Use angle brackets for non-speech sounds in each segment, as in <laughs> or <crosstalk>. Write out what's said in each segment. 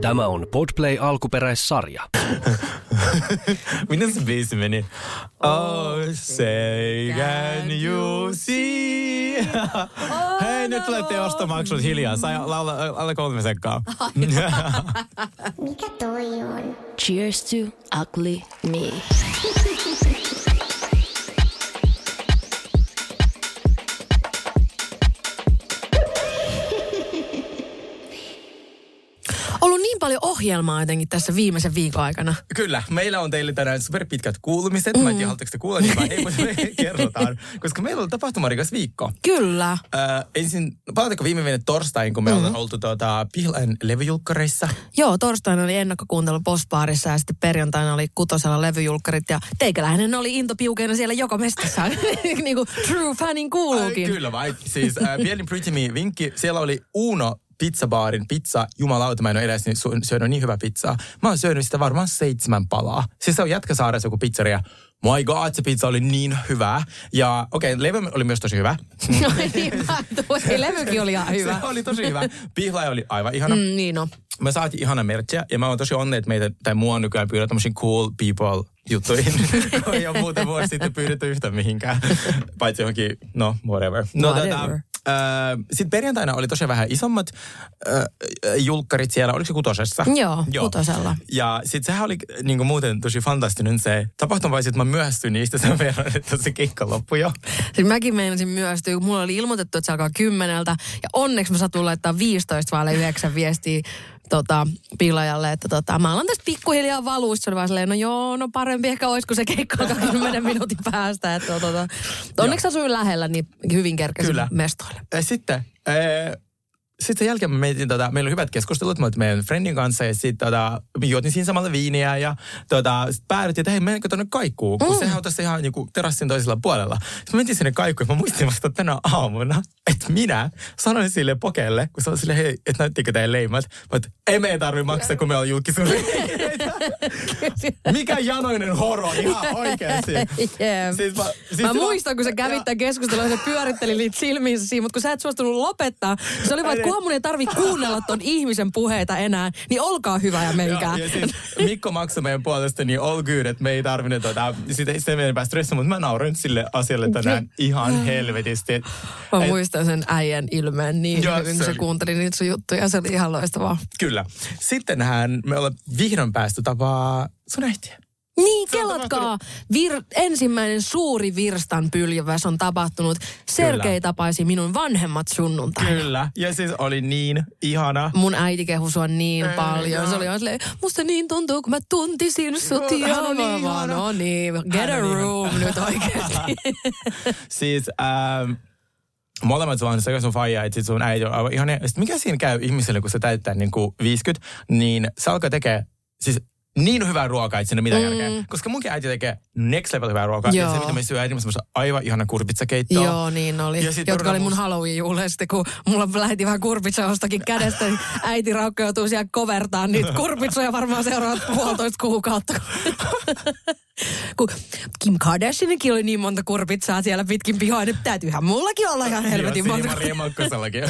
Tämä on Podplay alkuperäissarja. <laughs> Miten se biisi meni? Oh, say can you see? Hei, nyt tulee teostomaksut hiljaa. Sai laula alle kolme sekkaa. <laughs> Mikä toi on? Cheers to ugly me. <laughs> Ollut niin paljon ohjelmaa jotenkin tässä viimeisen viikon aikana. Kyllä, meillä on teille tänään superpitkät kuulumiset. Mä en tiedä, haluatteko te kuulla niin vai ei, mutta me kerrotaan. Koska meillä on tapahtumarikas viikko. Kyllä. Ö, ensin, palataanko viime viime torstain, kun me ollaan oltu tuota, Pihlain levyjulkkareissa? Joo, torstaina oli ennakkokuuntelu postbaarissa ja sitten perjantaina oli kutosella levyjulkkarit ja teikäläinen oli intopiukeena siellä joka mestassa. <laughs> niin kuin true fanin kuuluukin. Ai, kyllä vai. Siis äh, pieni Pretty Me vinkki. Siellä oli Uno pizzabaarin pizza. Jumalauta, mä en ole edes niin sy- syönyt niin hyvää pizzaa. Mä oon syönyt sitä varmaan seitsemän palaa. Siis se on Jätkäsaaressa joku pizzeria. My god, se pizza oli niin hyvää. Ja okei, okay, levy oli myös tosi hyvä. <laughs> No niin, levykin oli ihan hyvä. Se oli tosi hyvä. Pihlaaja oli aivan ihana. Mm, niin on. Me saatiin ihana merchia ja mä oon tosi onnea, että meitä, tai mua on nykyään pyydä tämmöisiin cool people juttuihin, <laughs> kun ei ole muuten vuosi sitten pyydetty yhtä mihinkään. Paitsi johonkin, no whatever. No, Whatever. Äh, Sitten perjantaina oli tosiaan vähän isommat äh, julkkarit siellä. Oliko se kutosessa? Joo, kutosella. Ja sitten sehän oli niin muuten tosi fantastinen se tapahtuma, että mä myöhästyin niistä sen verran, <laughs> että se keikka loppui jo. Siis mäkin meinasin myöhästyä, kun mulla oli ilmoitettu, että se alkaa kymmeneltä. Ja onneksi mä satuin laittaa 15 vaille 9 viestiä tota, pilajalle, että tota, mä alan tästä pikkuhiljaa valua. Se oli vaan silleen, no joo, no parempi ehkä olisi, kun se keikka alkaa 10 minuutin päästä. Että, tota, onneksi asuin lähellä, niin hyvin kerkesin mestoille. Ja sitten, äh, sitten sen jälkeen me mietin, tota, meillä oli hyvät keskustelut me oltiin meidän friendin kanssa ja sitten tota, juotin siinä samalla viiniä ja tota, päädyttiin, että hei, mennäänkö tuonne kaikkuun, kun mm. sehän on tässä ihan niinku, terassin toisella puolella. Sitten me mentiin sinne kaikkuun ja mä muistin vasta tänä aamuna, että minä sanoin sille pokelle, kun se oli sille, hei, että näyttikö teidän leimat, mä että ei meidän tarvitse maksaa, kun me on julkisuuden. <laughs> <laughs> Mikä janoinen horo, ihan oikeasti. Jep. Siis mä, siis Mä muistan, kun sä kävit tämän keskustelun, se pyöritteli niitä silmiinsä siinä, mutta kun sä et suostunut lopettaa, se oli vaan, että kunhan mun ei tarvi kuunnella ton ihmisen puheita enää, niin olkaa hyvä ja menkää. Ja siis Mikko maksoi meidän puolesta, niin all good, että me ei tarvinnut tota, sitä, sitä enempää stressiä, mutta mä nauroin sille asialle tänään ihan helvetisti. Mä Et- muistan sen äijän ilmeen niin Joo, hyvin, kun se kuunteli niitä sun juttuja. Se oli ihan loistavaa. Kyllä. Sittenhän me ollaan vihdoin päästy tapaa sun äitiä. Niin, Se on kelatkaa. Vir, ensimmäinen suuri virstanpylväs on tapahtunut. Sergei tapaisi minun vanhemmat sunnuntaina. Kyllä. Ja siis oli niin ihana. Mun äiti kehui sua niin Ei, paljon. joo. Se oli ihan silleen, musta niin tuntuu, kun mä tuntisin sut. Joo, hän on niin vaan, ihana. no niin, get Hän a on niin room nyt oikeasti. <laughs> Siis ähm, molemmat vaan sekä sun faija että sit sun äiti on aivan ihana. Ja sit mikä siinä käy ihmiselle, kun se täyttää niin kuin 50, niin se alkaa tekee siis niin hyvää ruokaa, että siinä ole mitään Mm. järkeä. Koska munkin äiti tekee next level hyvää ruokaa. Ja Joo. se, mitä me syö äiti, on semmoista aivan ihana kurpitsakeittoa. Joo, niin oli. Ja sit Jotka oli mun halloween juhle. Sitten kun mulla lähetti vähän kurpitsaostakin kädestä, niin äiti Raukka joutuu siellä kovertaa niitä kurpitsoja varmaan seuraavat puolitoista kuukautta. kun Kim Kardashianikin oli niin monta kurpitsaa siellä pitkin pihaa, niin täytyyhän mullakin olla ihan helvetin monta. Maria Makkosellakin.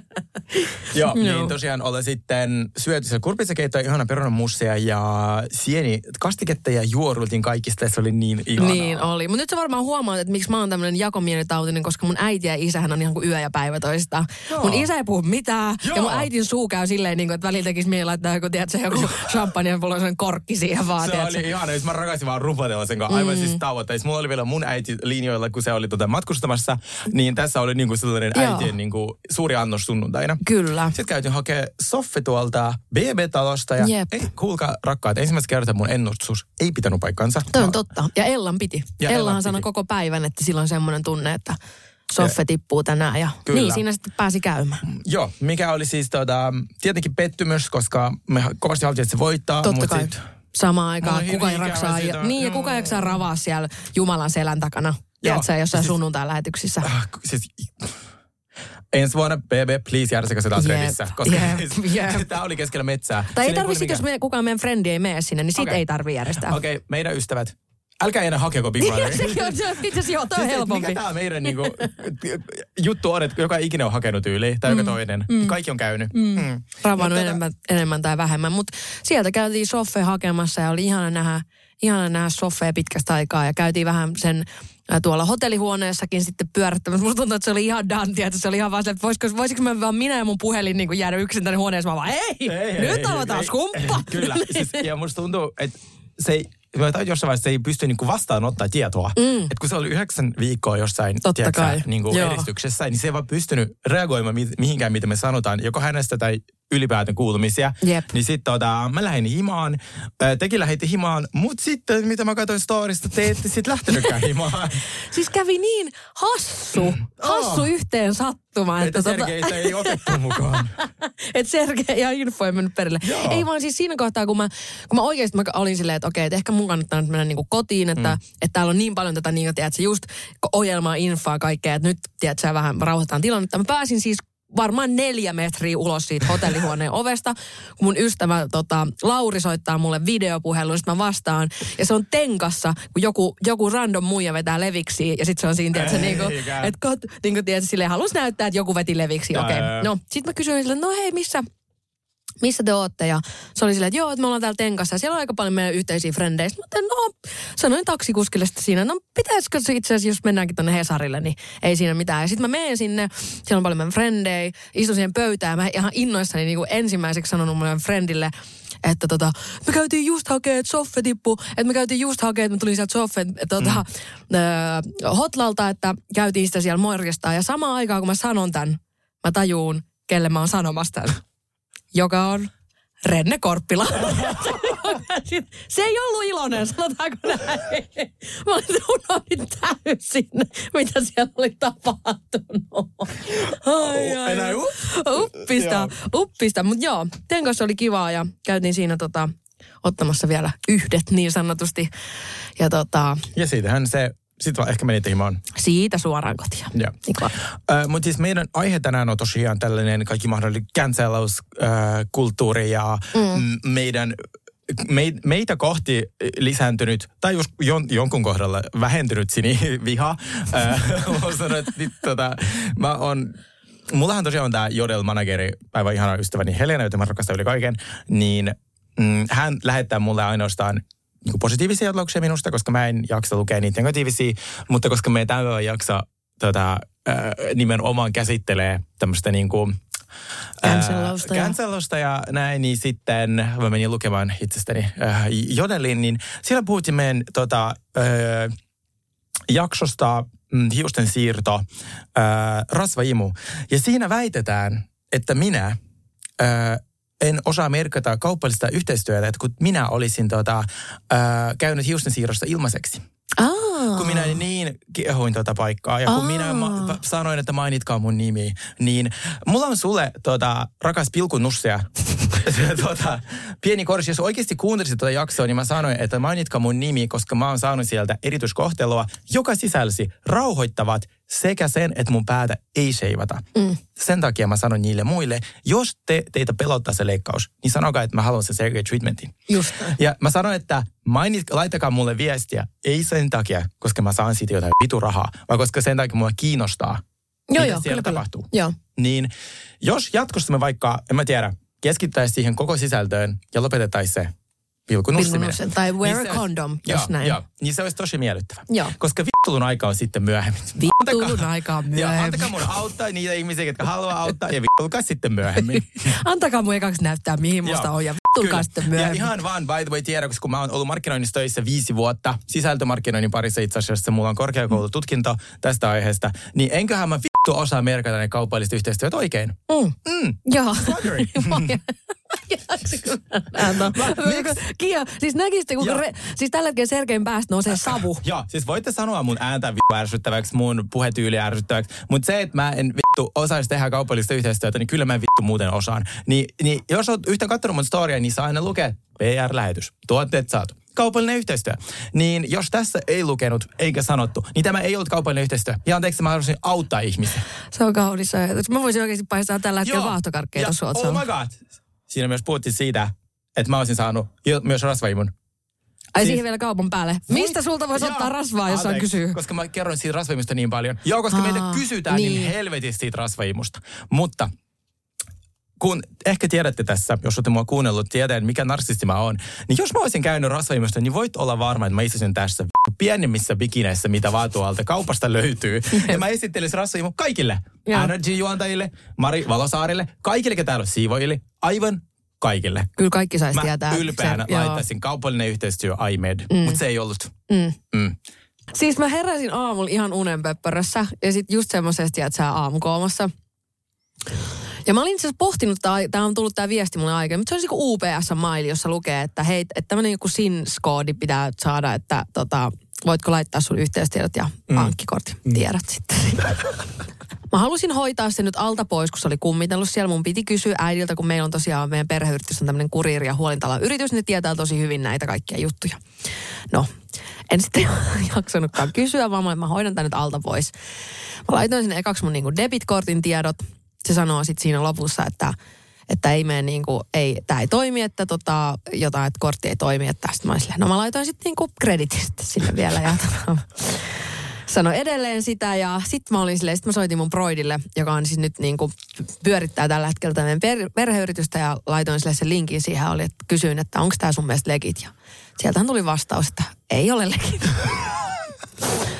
<laughs> Joo, niin tosiaan ollaan sitten syöty se kurpitsakeittoa, ihana perunamussia ja sieni kastiketta ja juorultiin kaikista. Se oli niin ihanaa. Niin oli. Mutta nyt sä varmaan huomaat, että miksi mä oon tämmöinen jakomielitautinen, koska mun äiti ja isähän on ihan kuin yö ja päivä toista. Joo. Mun isä ei puhu mitään. Joo. Ja mun äitin suu käy silleen, niin kuin, että välillä tekisi mieli laittaa joku, tiedätkö, joku champagne ja sellainen korkki siihen vaan. Se tiedätkö. oli ihana, jos mä rakasin vaan rupatella sen kanssa. Aivan Mm. siis tauotteissa. Mulla oli vielä mun äiti linjoilla, kun se oli tota matkustamassa. Niin tässä oli niinku sellainen Joo. äitien niinku suuri annos sunnuntaina. Kyllä. Sitten käytiin hakea Soffe tuolta BB-talosta ja Jep. ei, kuulkaa rakkaat, ensimmäistä kertaa mun ennustus ei pitänyt paikkansa. Toi on Mä- totta. Ja Ellan piti. Ja Ja Ellan Ellahan sanoi piti. koko päivän, että silloin semmoinen tunne, että Soffe tippuu tänään. Ja Kyllä. niin, siinä sitten pääsi käymään. Joo, mikä oli siis tota, tietenkin pettymys, koska me kovasti haluttiin, että se voittaa. Totta kai. sit samaan aikaan. on Kuka jaksaa, ikävä siitä. niin, ja kuka jaksaa ravaa siellä Jumalan selän takana. Joo. Tiedätkö, jossain Siis- sunnuntai-lähetyksissä. Ah, siis, ensi vuonna BB, please järjestäkö se taas Jep, Redissä, koska jep, <laughs> jep. tämä oli keskellä metsää. Tai ei Siinä tarvitse, kuulu jos me, kukaan meidän frendi ei mene sinne, niin sit Okei. ei tarvi järjestää. Okei, okay, meidän ystävät, älkää enää hakeko Big Brother. Sekin on, itse asiassa joo, toi on Siis, helpompi. Mikä tämä meidän niinku, juttu on, että joka ikinä on hakenut yli, tai joka toinen. Mm. Kaikki on käynyt. Mm. Mm. Ravannut Mutta- enemmän, enemmän tai vähemmän. Mutta sieltä käytiin Soffe hakemassa ja oli ihana nähdä, ihana nähdä Soffea pitkästä aikaa. Ja käytiin vähän sen tuolla hotellihuoneessakin sitten pyörättämässä. Musta tuntuu, että se oli ihan dantia, että se oli ihan vaan se, että voisiko, voisiko mä vaan minä ja mun puhelin niin jäädä yksin tänne huoneessa. Mä vaan, ei, nyt aloitetaan skumppa. <laughs> Kyllä, siis, ja musta tuntuu, että se ei, tajun jossain vaiheessa se ei pysty niinku vastaanottaa tietoa. Mm. Että kun se oli yhdeksän viikkoa jossain Totta tiedätkö, kai, niinku joo. edistyksessä, niin se ei vaan pystynyt reagoimaan mi- mihinkään, mitä me sanotaan, joko hänestä tai ylipäätään kuulumisia. Jep. Niin sitten tota, mä lähdin himaan, tekin lähditte himaan, mutta sitten mitä mä katsoin storista, te ette sitten lähtenytkään himaan. <laughs> Siis kävi niin hassu, <laughs> hassu Oh. yhteen sattuma. että Sergeitä ei otettu mukaan. <laughs> että Sergei ja info ei mennyt perille. Joo. Ei vaan siis siinä kohtaa, kun mä, kun mä oikeasti mä olin silleen, että okei, että ehkä mun kannattaa nyt mennä niinku kotiin, että, mm. että täällä on niin paljon tätä niin, tiedätkö, just ohjelmaa, infoa, kaikkea, että nyt, tiedätkö, vähän rauhoitetaan tilannetta. Mä pääsin siis varmaan neljä metriä ulos siitä hotellihuoneen ovesta, kun mun ystävä tota, Lauri soittaa mulle videopuhelun, sit mä vastaan. Ja se on tenkassa, kun joku, joku random muija vetää leviksi ja sitten se on siinä, tiedätkö, niinku, että niinku, tiedätkö, silleen halus näyttää, että joku veti leviksi. Okei, joo. no sitten mä kysyin sille, no hei, missä, missä te ootte? Ja se oli silleen, että joo, että me ollaan täällä tenkassa. Ja siellä on aika paljon meidän yhteisiä frendejä. Mä no, sanoin taksikuskille sitten siinä, no pitäisikö se itse asiassa, jos mennäänkin tonne Hesarille, niin ei siinä mitään. Ja sitten mä menen sinne, siellä on paljon meidän frendejä, istun siihen pöytään. Mä ihan innoissani niin kuin ensimmäiseksi sanonut mun friendille, että tota, me käytiin just hakee, että Soffe tippu, että me käytiin just hakee, että mä tulin sieltä Soffe tota, mm. äh, hotlalta, että käytiin sitä siellä morjestaan. Ja samaan aikaan, kun mä sanon tämän, mä tajuun, kelle mä oon sanomassa tämän joka on Renne Korppila. <laughs> Se ei ollut iloinen, sanotaanko näin. Mä olin unohdin täysin, mitä siellä oli tapahtunut. Ai, ai. Up? Uppista, uppista. Mutta joo, Tenkossa oli kivaa ja käytiin siinä tota, ottamassa vielä yhdet niin sanotusti. Ja tota, Ja siitähän se, sit vaan ehkä menitte himaan. siitä suoraan kotiin. Joo. Äh, Mutta siis meidän aihe tänään on tosiaan tällainen kaikki mahdollinen cancelauskulttuuri ja mm. meidän mei, meitä kohti lisääntynyt, tai jos jon, jonkun kohdalla vähentynyt siniviha. <laughs> Äh, <laughs> mä sanon, että nyt, tota, mä on, mullahan tosiaan on tämä Jodel-manageri, päivän ihana ystäväni Helena, jota mä rakastan yli kaiken, niin mm, hän lähettää mulle ainoastaan niin positiivisia jutlauksia minusta, koska mä en jaksa lukea niitä negatiivisia, mutta koska me tämä jaksa tota, äh, nimenomaan käsittelee tämmöistä niin kuin, ja- Cancelusta ja näin, niin sitten mä menin lukemaan itsestäni äh, Jodelin, niin siellä puhuttiin meidän tota, äh, jaksosta mm, hiusten siirto, äh, rasvaimu. Ja siinä väitetään, että minä äh, en osaa merkata kaupallista yhteistyötä, että kun minä olisin tota, äh, käynyt hiusten siirrosta ilmaiseksi. Aa. Kun minä niin kehoin tota paikkaa ja kun Aa. minä ma- sanoin, että mainitkaa mun nimi, niin mulla on sulle tota, rakas pilkunussia <laughs> tota, pieni korsi. Jos oikeasti kuuntelisit tätä jaksoa, niin mä sanoin, että mainitkaa mun nimi, koska mä oon saanut sieltä erityiskohtelua, joka sisälsi rauhoittavat sekä sen, että mun päätä ei sheivata. Mm. Sen takia mä sanon niille muille, jos te, teitä pelottaa se leikkaus, niin sanokaa, että mä haluan sen Sergei treatmentin. Just. Ja mä sanoin, että mainit, laittakaa mulle viestiä, ei sen takia, koska mä saan siitä jotain vitu rahaa, vaan koska sen takia mua kiinnostaa, Joo, mitä joo, siellä kyllä, kyllä. tapahtuu. Joo. Niin jos jatkossa me vaikka, en mä tiedä, keskittäisiin siihen koko sisältöön ja lopetettaisiin se pilkunussiminen. Pilkunussin tai wear a se- condom, joo, jos näin. Joo, niin se olisi tosi miellyttävä. Joo. Koska vittulun aika on sitten myöhemmin. Vittulun aika on Joo, myöhemmin. antakaa mun auttaa niitä ihmisiä, jotka haluaa auttaa ja vittulkaa sitten myöhemmin. <laughs> Antakaa mun ekaksi näyttää, mihin musta Joo. on ja vittulkaa sitten Ja myöhemmin. ihan vaan by the way tiedä, koska kun mä oon ollut markkinoinnissa töissä viisi vuotta, sisältömarkkinoinnin parissa itse asiassa, mulla on korkeakoulututkinto tästä aiheesta, niin enköhän mä vittu osaa merkata ne kaupalliset yhteistyöt oikein. Mm. Mm. Joo. <laughs> Kia, siis näkisitte, kuinka re, siis tällä hetkellä Sergein päästä nousee savu. <laughs> Joo, siis voitte sanoa mun ääntä vittu ärsyttäväksi, mun puhetyyli ärsyttäväksi, mutta se, että mä en vittu osaisi tehdä kaupallista yhteistyötä, niin kyllä mä vittu muuten osaan. Ni, niin jos oot yhtään katsonut mun storia, niin saa aina lukea PR-lähetys, tuotteet saatu. Kaupallinen yhteistyö. Niin jos tässä ei lukenut eikä sanottu, niin tämä ei ollut kaupallinen yhteistyö. Ja anteeksi, mä haluaisin auttaa ihmisiä. Se on kaunis ajatus. Mä voisin oikeasti paistaa tällä hetkellä vaahtokarkkeita suot Oh my god. Siinä myös puhuttiin siitä, että mä olisin saanut jo, myös rasvaimun. Ai siis- siihen vielä kaupan päälle. Mistä sulta voisi ottaa rasvaa, jos on Anteeksi, kysyy? Koska mä kerroin siitä rasvaimusta niin paljon. Joo, koska Aa, meitä kysytään niin, niin. niin helvetisti siitä rasvaimusta. Mutta kun ehkä tiedätte tässä, jos olette mua kuunnellut, tietäen mikä narsisti mä oon, niin jos mä olisin käynyt rasvaimusta, niin voit olla varma, että mä istuisin tässä pienimmissä bikineissä, mitä vaan tuolta kaupasta löytyy. ja mä esittelisin rasvaimu kaikille. Joo. Energy-juontajille, Mari Valosaarille, kaikille, ketä täällä on siivoille, aivan kaikille. Kyllä kaikki saisi Mä tietää. ylpeänä Se- joo. laittaisin kaupallinen yhteistyö iMed, mm. mutta se ei ollut. Mm. Mm. Siis mä heräsin aamulla ihan unenpöppörössä ja sit just semmoisesti, että sä aamukoomassa. Ja mä olin itse asiassa pohtinut, tämä on tullut tämä viesti mulle aiemmin, mutta se on niinku UPS-maili, jossa lukee, että hei, että tämmöinen joku SINS-koodi pitää saada, että tota, voitko laittaa sun yhteystiedot ja pankkikortin tiedot sitten. <laughs> Mä halusin hoitaa sen nyt alta pois, kun se oli kummitellut siellä. Mun piti kysyä äidiltä, kun meillä on tosiaan, meidän perheyritys on tämmöinen kuriiri- ja huolintalan yritys, niin ne tietää tosi hyvin näitä kaikkia juttuja. No, en sitten <laughs> jaksanutkaan kysyä, vaan mä, mä hoidan tän nyt alta pois. Mä laitoin sinne ekaksi mun niinku debitkortin tiedot. Se sanoo sitten siinä lopussa, että että ei mene niinku, ei, tää ei toimi, että tota, jotain, että kortti ei toimi, että tästä mä silleen, no mä laitoin sitten niinku kreditistä sinne vielä ja <laughs> sanoi edelleen sitä ja sitten mä olin silleen, sit mä soitin mun broidille, joka on siis nyt niin kuin pyörittää tällä hetkellä tämän per, perheyritystä ja laitoin sille sen linkin siihen, oli, että kysyin, että onko tämä sun mielestä legit ja sieltähän tuli vastaus, että ei ole legit. <laughs>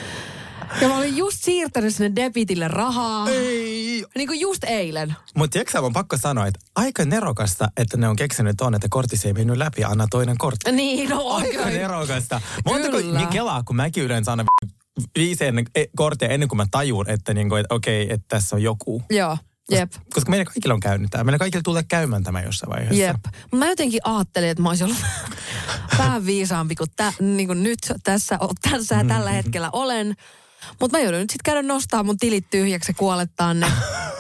ja mä olin just siirtänyt sinne debitille rahaa. Ei. Niin kuin just eilen. Mutta tiedätkö sä, mun pakko sanoa, että aika nerokasta, että ne on keksinyt ton, että kortti ei mennyt läpi, anna toinen kortti. Niin, no Aika oikein. nerokasta. Montako Kyllä. niin kelaa, kun mäkin yleensä annan viisi ennen, e, korttia ennen kuin mä tajun, että, niinku, että okei, että tässä on joku. Joo, jep. Koska meidän kaikilla on käynyt tämä. Meidän kaikilla tulee käymään tämä jossain vaiheessa. Jep. Mä jotenkin ajattelin, että mä olisin ollut <laughs> vähän viisaampi kuin, tä, niin kuin nyt tässä, tässä ja tällä hetkellä olen. Mutta mä joudun nyt sitten käydä nostaa mun tilit tyhjäksi ja kuolettaa ne.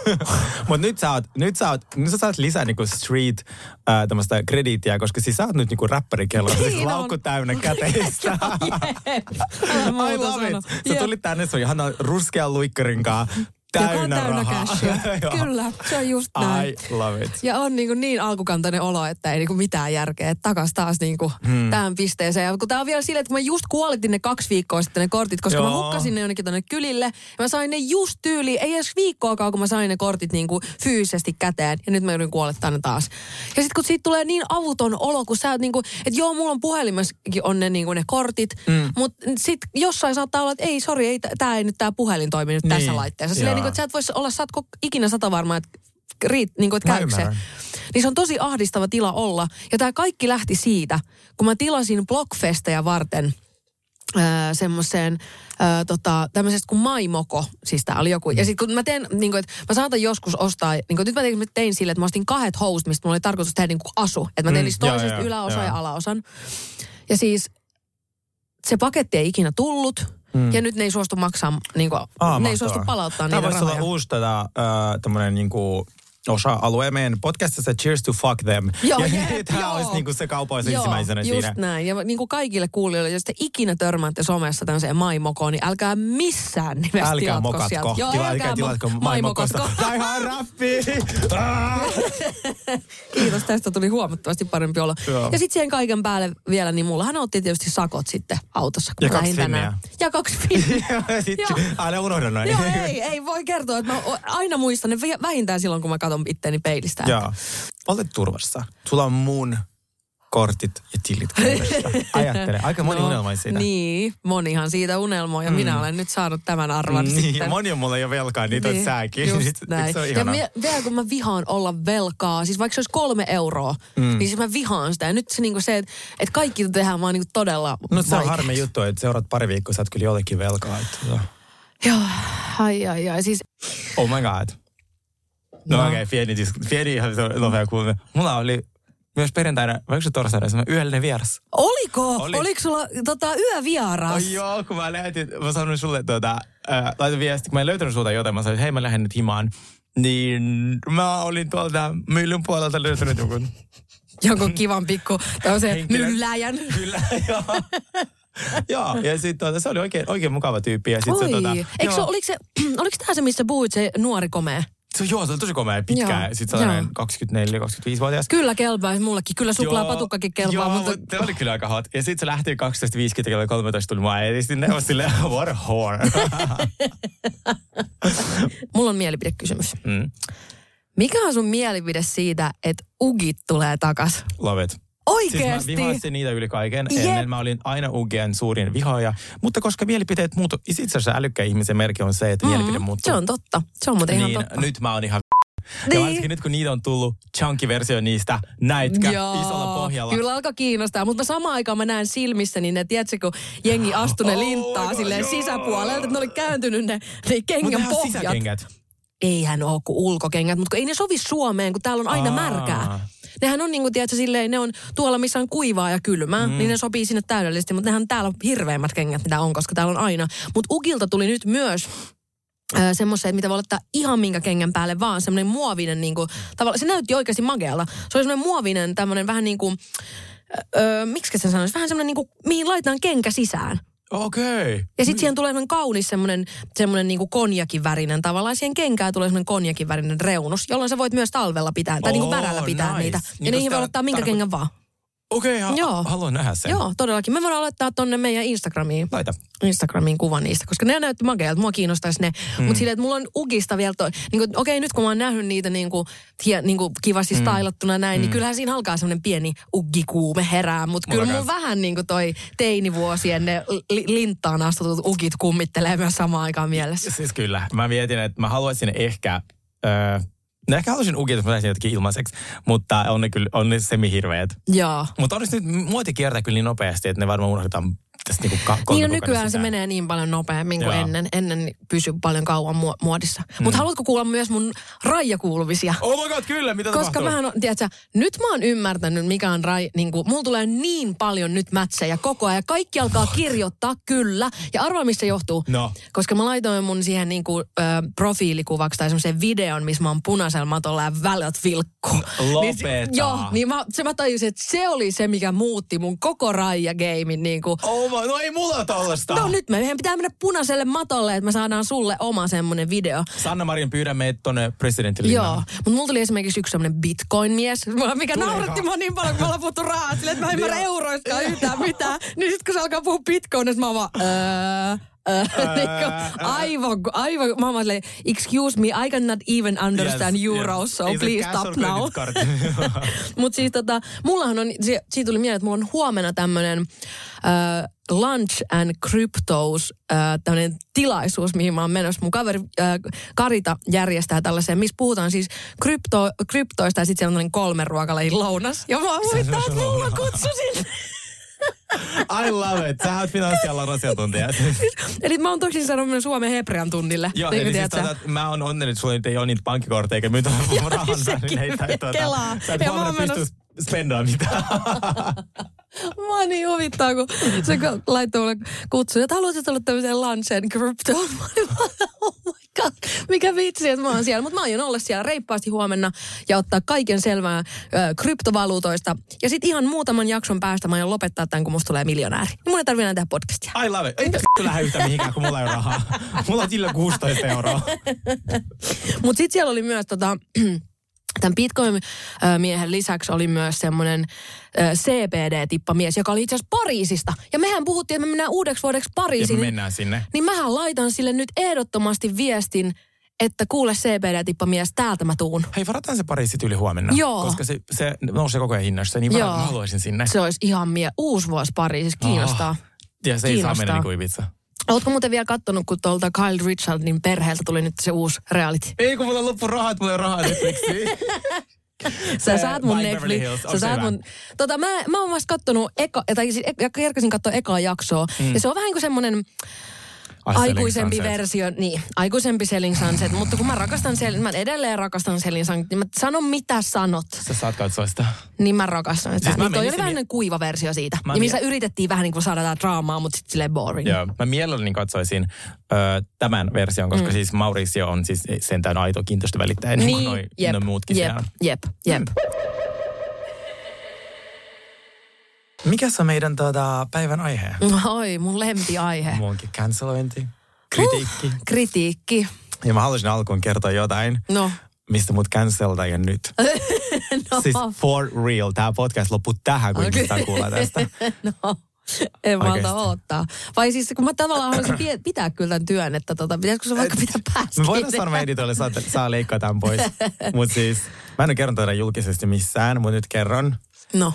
<laughs> Mutta nyt sä oot, nyt sä oot, nyt sä saat lisää niinku street ää, tämmöistä krediittiä, koska siis sä oot nyt niinku räppärikello, Niin siis on. laukku täynnä <laughs> käteistä. Jep. Muuta I love it. Sä tulit tänne sun ihan ruskean luikkarin kanssa. Joka on Täynnä, täynnä rahaa. cashia. <laughs> Kyllä, se on just näin. I love it. Ja on niin, kuin niin alkukantainen olo, että ei niin kuin mitään järkeä. Että takas taas niin kuin hmm. tähän pisteeseen. Ja kun tämä on vielä silleen, että kun mä just kuolitin ne kaksi viikkoa sitten ne kortit, koska Joo. mä hukkasin ne jonnekin tonne kylille. Ja mä sain ne just tyyli, ei edes viikkoakaan, kun mä sain ne kortit niin kuin fyysisesti käteen. Ja nyt mä joudun kuolettaa ne taas. Ja sitten kun siitä tulee niin avuton olo, kun sä oot niin kuin, että joo, mulla on puhelimessakin on ne, niin kuin ne kortit. Mm. Mutta sitten jossain saattaa olla, että ei, sori, ei, tää ei nyt tää puhelin toimi nyt niin. tässä laitteessa. Silleen. Niin kuin, että sä et vois olla, sä oot ko- ikinä sata varma, että riit, niin kuin, että käykö se. Niin se on tosi ahdistava tila olla. Ja tämä kaikki lähti siitä, kun mä tilasin Blockfestejä varten ää, semmoiseen ää, tota, tämmöisestä kuin Maimoko, siis tää oli joku. Ja sitten kun mä teen, niin kuin, että mä saatan joskus ostaa, niin kuin, nyt mä tein, mä tein sille, että mä ostin kahdet housut, mistä mulla oli tarkoitus tehdä niin kuin asu. Että mä tein Mm, niistä toisesta joo. ja alaosan. Ja siis se paketti ei ikinä tullut. Mm. Ja nyt ne ei suostu maksaa, niin kuin, Aa, ne ei suostu palauttaa Tämä niitä voisi olla uusi tota, uh, tämmöinen niinku osa-alue meidän podcastissa Cheers to fuck them. Joo, ja jep, tämä joo. <laughs> olisi niinku se kaupoissa Joo, ensimmäisenä just siinä. näin. Ja niin kuin kaikille kuulijoille, jos te ikinä törmäätte somessa tämmöiseen maimokoon, niin älkää missään nimessä Älkää tilatko sieltä. Joo, Tila- älkää tilatko mo- maimokosta. Tää ihan rappi. <laughs> Kiitos, tästä tuli huomattavasti parempi. Joo. Ja sitten siihen kaiken päälle vielä, niin mullahan otti tietysti sakot sitten autossa. kun Ja kaksi tänään. Ja kaksi finniä. <laughs> Joo. aina unohda noin. Joo, ei, ei voi kertoa, että mä aina muistan ne vähintään silloin, kun mä katson itteeni peilistä. Joo. Olet turvassa. Sulla on mun kortit ja tilit. <laughs> Ajattele, aika moni no, unelmoisi siitä. Niin, monihan siitä unelmoi ja mm. minä olen nyt saanut tämän arvan Niin, sitten. moni on mulla jo velkaa, niitä niin, on säkin. Just <laughs> näin. Se on ja mie- vielä kun mä vihaan olla velkaa, siis vaikka se olisi kolme euroa, mm. niin siis mä vihaan sitä. Ja nyt se, niinku se että et kaikki tehdään vaan niinku todella No se on harmi juttu, että seuraat pari viikkoa, sä oot kyllä jollekin velkaa. Että, joo. Joo, ai ai ai. Siis, Oh my god. No, No. okei, okay, pieni, dis- pieni ihan se nopea kuuluminen. Mulla oli myös perjantaina, vai se torstaina, semmoinen yöllinen vieras. Oliko? Oli. Oliko sulla tota, yövieras? Oi joo, kun mä lähetin, mä sanoin sulle tuota, äh, laitan viesti, kun mä en löytänyt sulta jotain, mä sanoin, että hei mä lähden nyt himaan. Niin mä olin tuolta myllyn puolelta löytänyt jonkun. <laughs> Jonkun kivan pikku tämmöisen mylläjän. <laughs> Kyllä, joo. joo, ja sitten tuota, se oli oikein, oikein mukava tyyppi. Ja sit se, Oi. tuota, Eikö se, oliko, se, <clears throat> oliko tämä se, missä puhuit, se nuori komea? Se, joo, se oli tosi komea, pitkä. Joo, Sitten sellainen joo. 24-25-vuotias. Kyllä kelpaa, mullekin. Kyllä suklaa Joo, patukkakin kelpaa, joo, mutta... se oli kyllä aika hot. Ja sitten se lähti 12.50 kello 13 tuli mua ja sitten ne on silleen, <laughs> what a whore. <laughs> Mulla on mielipidekysymys. mm, Mikä on sun mielipide siitä, että ugit tulee takas? love it. Oikeesti? Siis mä vihasin niitä yli kaiken. Jep. Ennen mä olin aina Ugien suurin vihoja. Mutta koska mielipiteet muuttu, itse asiassa älykkään ihmisen merkki on se, että mm, mielipide muuttuu. Se on totta. Se on muuten niin, ihan totta. nyt mä oon ihan Ja Niin. varsinkin nyt kun niitä on tullut chunky-versio niistä, näitkö, isolla pohjalla. Kyllä alkaa kiinnostaa, mutta samaan aikaan mä näen silmissä, niin ne, tiedätkö, kun jengi astui ne Oh, linttaa no, silleen joo. sisäpuolelta, että ne oli kääntynyt ne, ne Mutta kengän on pohjat. sisäkengät. Eihän ole kuin ulkokengät, mutta ei ne sovi Suomeen, kun täällä on aina Aa. märkää. Nehän on niin kuin, tiedätkö, silleen, ne on tuolla, missä on kuivaa ja kylmää, mm. niin ne sopii sinne täydellisesti, mutta nehän on täällä hirveimmät kengät, mitä on, koska täällä on aina. Mutta Ukilta tuli nyt myös semmoisia, mitä voi laittaa ihan minkä kengän päälle vaan, semmoinen muovinen, niin kuin, tavallaan, se näytti oikeasti magealta. Se oli semmoinen muovinen, tämmöinen vähän niin kuin, öö, miksi se sanoisi, vähän semmoinen niin kuin, mihin laitetaan kenkä sisään. Okei. Okay. Ja sitten siihen tulee semmoinen kaunis semmoinen, semmoinen niinku konjakin värinen tavallaan. Siihen kenkään tulee semmoinen konjakin värinen reunus, jolloin sä voit myös talvella pitää, tai niinku Oo, värällä pitää nice. niitä. Niin Ja kun niihin voi laittaa minkä kengän vaan. Okei, okay, Joo. ha- haluan nähdä sen. Joo, todellakin. Me voidaan laittaa tonne meidän Instagramiin. Laita. Instagramiin kuvan niistä, koska ne näytti makealta, mua kiinnostaisi ne. Mm. Mutta silleen, että mulla on Ugista vielä toi, niin okei okay, nyt kun mä oon nähnyt niitä niin kuin, hie, niin kuin kivasti mm. stylattuna näin, mm. niin kyllähän siinä alkaa semmoinen pieni uggikuume herää. Mutta kyllä mun vähän niin kuin toi teinivuosien ne li, linttaan astutut ugit kummittelee myös samaan aikaan mielessä. Siis kyllä. Mä mietin, että mä haluaisin ehkä... Öö, no ehkä haluaisin ukit, että mä saisin jotenkin ilmaiseksi, mutta on ne kyllä on ne semihirveet. Joo. Mutta olisi nyt muoti kiertää kyllä niin nopeasti, että ne varmaan unohdetaan tästä niinku ka- Niin no nykyään se sisään. menee niin paljon nopeammin kuin Joo. ennen. Ennen pysyy paljon kauan mu- muodissa. Mm. Mutta haluatko kuulla myös mun raijakuulumisia? Oh my god, kyllä, mitä Koska tapahtuu? mähän on, tiedätkö, nyt mä oon ymmärtänyt, mikä on rai, niin kuin, mulla tulee niin paljon nyt mätsejä koko ajan. Kaikki alkaa kirjoittaa, kyllä. Ja arvaa, mistä se johtuu. No. Koska mä laitoin mun siihen niin kuin, ö, profiilikuvaksi tai semmoisen videon, missä mä oon punaisella matolla ja välät vilkku. Niin, se- Lopeta. joo, niin mä, se mä tajusin, että se oli se, mikä muutti mun koko raija-geimin niin kuin, Oh my, no ei mulla tollasta. No nyt meidän pitää mennä punaiselle matolle, että me saadaan sulle oma semmoinen video. Sanna Marin pyydä meitä tonne presidentilinnaan. Joo, mutta mulla tuli esimerkiksi yksi semmoinen bitcoin-mies, <laughs> mikä Tuleeko? nauratti mua niin paljon, kun me ollaan puhuttu rahaa, silleen, että mä en ymmärrä euroistaan yhtään mitään. Niin sit kun se alkaa puhua bitcoinista, mä oon vaan, öö, aivan, aivan, mä oon silleen, excuse me, I cannot even understand Yes, euros, yes. so Is please stop now. <laughs> Mutta siis tota, mullahan on, siitä tuli mieleen, että mulla on huomenna tämmönen äh, Lunch and Cryptos äh, tämmönen tilaisuus, mihin mä oon menossa. Mun kaveri äh, Karita järjestää tällaisen, missä puhutaan siis krypto, kryptoista ja sitten siellä on tämmöinen kolmen ruokalajin lounas. Ja mä muistan, että mulla kutsusin. <laughs> I love it. Sä oot finanssialan asiantuntija. <laughs> Eli mä oon tosin sanonut myös Suomen Hebrean tunnille. Joo, Niin eli siis sä. tota, mä oon onnellinen, että sulla nyt ei ole niitä pankkikortteja eikä myyntä rahan sekin kelaa. Sä et Ja mä oon huomenna pysty spendaa mitään. <laughs> Mua niin huvittaa, kun se laittoi mulle kutsuja, että haluaisit olla tämmöiseen lunch and crypto. Oh my god, mikä vitsi, että mä oon siellä. Mutta mä aion olla siellä reippaasti huomenna ja ottaa kaiken selvää ö, kryptovaluutoista. Ja sitten ihan muutaman jakson päästä mä aion lopettaa tämän, kun musta tulee miljonääri. Niin mun ei tarvitse enää tehdä podcastia. I love it. Ei p- lähde yhtään mihinkään, kun mulla ei ole rahaa. Mulla on sillä 16 euroa. Mutta sitten siellä oli myös tota, tämän Bitcoin-miehen lisäksi oli myös semmoinen CPD-tippamies, joka oli itse asiassa Pariisista. Ja mehän puhuttiin, että me mennään uudeksi vuodeksi Ja Pariisiin. me mennään sinne. Niin mähän laitan sille nyt ehdottomasti viestin, että kuule CPD-tippamies, täältä mä tuun. Hei, varataan se Pariisi yli huomenna. Joo. Koska se, se nousee koko ajan hinnasta, niin varataan, mä haluaisin sinne. Se olisi ihan mie... Uusi vuosi Pariisissa, kiinnostaa. Oh. Ja se ei saa Kiinnostaa. mennä niin kuin Ibiza. Ootko muuten vielä kattonut, kun tuolta Kyle Richardin perheeltä tuli nyt se uusi reality? Ei, kun mulla loppu rahat, mulla ei ole rahaa Netflixiin. <laughs> Sä Se saat mun Netflix. Sä saat mun... Tota, mä, mä oon vasta kattonut, eka, tai siis eka, kerkäsin katsoa ekaa jaksoa. Mm. Ja se on vähän niin kuin semmonen, Aikuisempi Sunset. versio, niin, aikuisempi Selling Sunset, mutta kun mä rakastan Selling, mä edelleen rakastan Selling Sunset, niin mä sanon mitä sanot, Sä saat katsoa sitä. niin mä rakastan sitä. Siis mä niin toi oli vähän mi- kuiva versio siitä, Mä ja missä mie- yritettiin vähän niin kuin saada tätä draamaa, mutta sitten silleen boring. Joo, mä mielelläni katsoisin ö, tämän version, koska mm. siis Mauricio on siis sentään aito kiinteistövälittäjä, niin, kuin noi, jep, noi muutkin jep, siellä. jep, jep. Mikä on meidän tota, päivän aihe? Oi, mun lempiaihe. Muunkin cancelointi, kritiikki. Uh, kritiikki. Ja mä haluaisin alkuun kertoa jotain, No, mistä mut canceltaan nyt. <laughs> no, Siis for real, tämä podcast loppuu tähän, kun okay. saa kuulla tästä. <laughs> no. En malta odottaa. Vai siis kun mä tavallaan haluaisin pitää kyllä tämän työn, että tota, pitäisikö se vaikka pitää päästä Me voidaan sanoa editoille, saa, saa leikkaa tämän pois. <laughs> Mutta siis, mä en ole kerronut tätä julkisesti missään, mutta nyt kerron. No,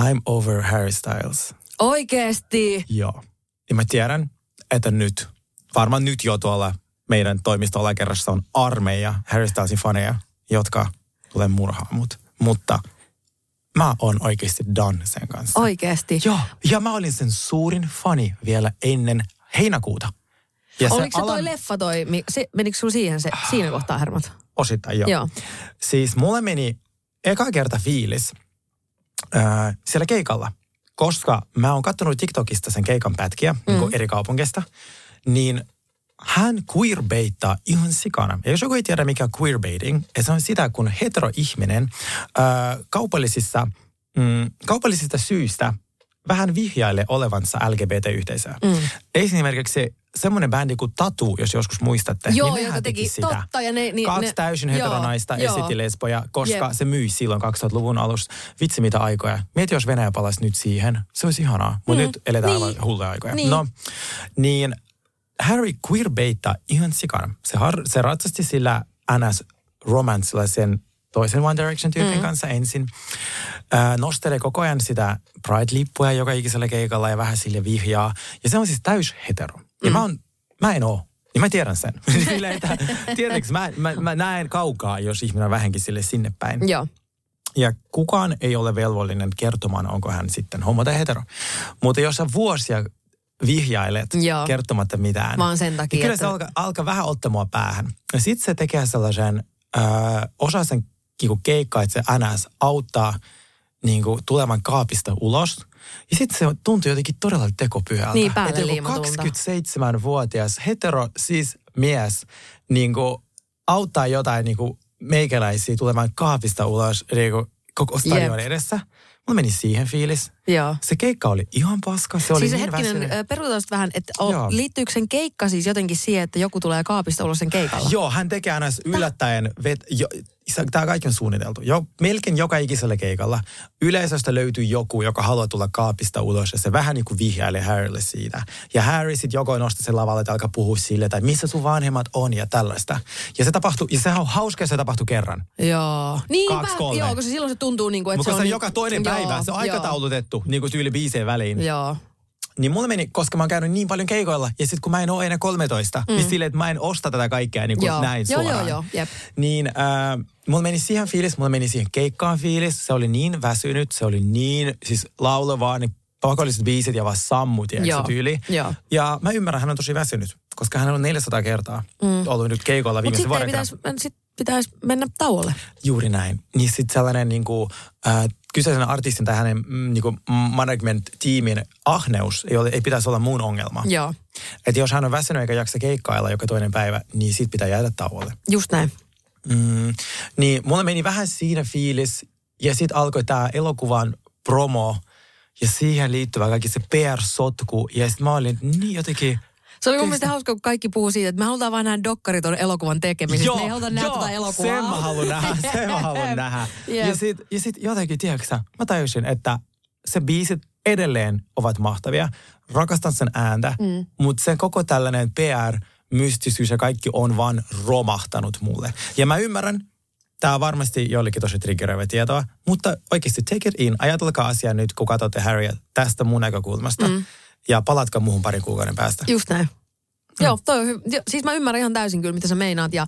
I'm over Harry Styles. oikeesti. Joo. Ja mä tiedän, että nyt, varmaan nyt jo tuolla meidän toimistolla kerrassa on armeija Harry Stylesin faneja, jotka tulee murhaa mut. Mutta mä oon oikeasti done sen kanssa. Oikeesti. Joo, ja mä olin sen suurin fani vielä ennen heinäkuuta. Ja Oliko se toi alan- leffa toi, se, menikö sulla siihen se, siinä kohtaa hermot? Osittain joo. Joo. Siis mulle meni eka kerta fiilis ää, siellä keikalla, koska mä oon katsonut TikTokista sen keikan pätkiä mm. niin eri kaupungista, niin hän queerbaittaa ihan sikana. Ja jos joku ei tiedä, mikä queerbaiting, se on sitä, kun heteroihminen ää, kaupallisissa, mm, kaupallisista syistä vähän vihjaille olevansa LGBT-yhteisöä. Mm. Esimerkiksi semmoinen bändi kuin Tatu, jos joskus muistatte, Joo, niin nehän teki- sitä. totta, ja ne- niin- Kaksi ne- täysin heteronaista lesboja, koska Jep. se myi silloin 2000-luvun alussa. Vitsi mitä aikoja. Mieti, jos Venäjä palaisi nyt siihen. Se olisi ihanaa. Mutta Mm. nyt eletään Niin. aivan hulluja aikoja. Niin. No, niin Harry queerbaittaa ihan sikana. Se, har, se ratsasti sillä NS romanssilla sen toisen One Direction-tyypin mm. kanssa ensin. Äh, nostelee koko ajan sitä Pride-lippua joka ikisellä keikalla ja vähän sille vihjaa. Ja se on siis täys hetero. Ja Mm. mä, on, mä en oo. Ja mä tiedän sen. <laughs> Silleen, että, tiedätkö, mä, mä, mä, näen kaukaa, jos ihminen on vähänkin sille sinne päin. Joo. Ja kukaan ei ole velvollinen kertomaan, onko hän sitten homo tai hetero. Mutta jos sä vuosia vihjailet Joo. kertomatta mitään, Vaan sen takia, niin kyllä että- se alkaa, alkaa vähän ottaa mua päähän. Ja sitten se tekee sellaisen, äh, osa sen niinku keikkaa, että se NS auttaa niinku, tulemaan kaapista ulos. Ja sitten se tuntuu jotenkin todella tekopyhältä. Niin, päälle Että joku liimatulta. 27-vuotias hetero, siis mies, niinku, auttaa jotain niinku, meikäläisiä tulemaan kaapista ulos niinku, koko stadionin Jep. edessä. Mulla meni siihen fiilis. Joo. Se keikka oli ihan paska. Se oli siis niin hetkinen, sitä vähän, että o, Joo. liittyykö sen keikka siis jotenkin siihen, että joku tulee kaapista ulos sen keikalla? Joo, hän tekee aina yllättäen, vet, jo, tämä kaikki on suunniteltu. Jo, melkein joka ikisellä keikalla yleisöstä löytyy joku, joka haluaa tulla kaapista ulos ja se vähän niin kuin vihjailee Harrylle siitä. Ja Harry sitten joko nostaa sen lavalle, että alkaa puhua sille, tai missä sun vanhemmat on ja tällaista. Ja se tapahtuu, ja sehän on hauska, se tapahtuu kerran. Joo. Niin, Kaksi, kolme. joo, koska silloin se tuntuu niin kuin, että Mutta se on... on joka toinen Joo, päivä, se on joo. aikataulutettu, niin kuin tyyli biiseen väliin. Joo. Niin mulle meni, koska mä oon käynyt niin paljon keikoilla, ja sitten kun mä en ole enää 13, mm. niin silleen, että mä en osta tätä kaikkea niin kuin Joo. näin Joo, suoraan. joo, joo, jep. Niin äh, mulla meni siihen fiilis, mulla meni siihen keikkaan fiilis. Se oli niin väsynyt, se oli niin, siis laulavaa, niin pakolliset biisit ja vaan sammut, tiedätkö Joo, se tyyli. joo. Ja mä ymmärrän, hän on tosi väsynyt, koska hän on 400 kertaa mm. ollut nyt keikoilla Mutta viimeisen vuoden pitäisi, sit pitäisi mennä tauolle. Juuri näin. Niin sitten sellainen niin kuin, äh, kyseisen artistin tai hänen mm, niin kuin management-tiimin ahneus ei, ole, ei pitäisi olla muun ongelma. Joo, Että jos hän on väsynyt eikä jaksa keikkailla joka toinen päivä, niin sit pitää jäädä tauolle. just näin. Mm, niin mulla meni vähän siinä fiilis, ja sitten alkoi tämä elokuvan promo, ja siihen liittyvä kaikki se PR-sotku, ja sitten mä olin niin jotenkin... Se oli mun mielestä hauska, kun kaikki puhuu siitä, että me halutaan vaan nähdä dokkari tuon elokuvan tekemisestä. me ei haluta nähdä tätä elokuvaa. <laughs> sen mä haluan nähdä, sen mä haluan nähdä. Jep. Ja sitten ja sit jotenkin, tiedätkö sä, mä tajusin, että se biisit edelleen ovat mahtavia. Rakastan sen ääntä, mm. mutta sen koko tällainen PR, mystisyys ja kaikki on vaan romahtanut mulle. Ja mä ymmärrän, tämä on varmasti joillekin tosi triggeröivä tietoa, mutta oikeasti take it in. Ajatelkaa asiaa nyt, kun katsotte Harryä tästä mun näkökulmasta. Mm. Ja palatkaa muuhun parin kuukauden päästä. Just näin. Joo, toi on hy- siis mä ymmärrän ihan täysin kyllä, mitä sä meinaat. Ja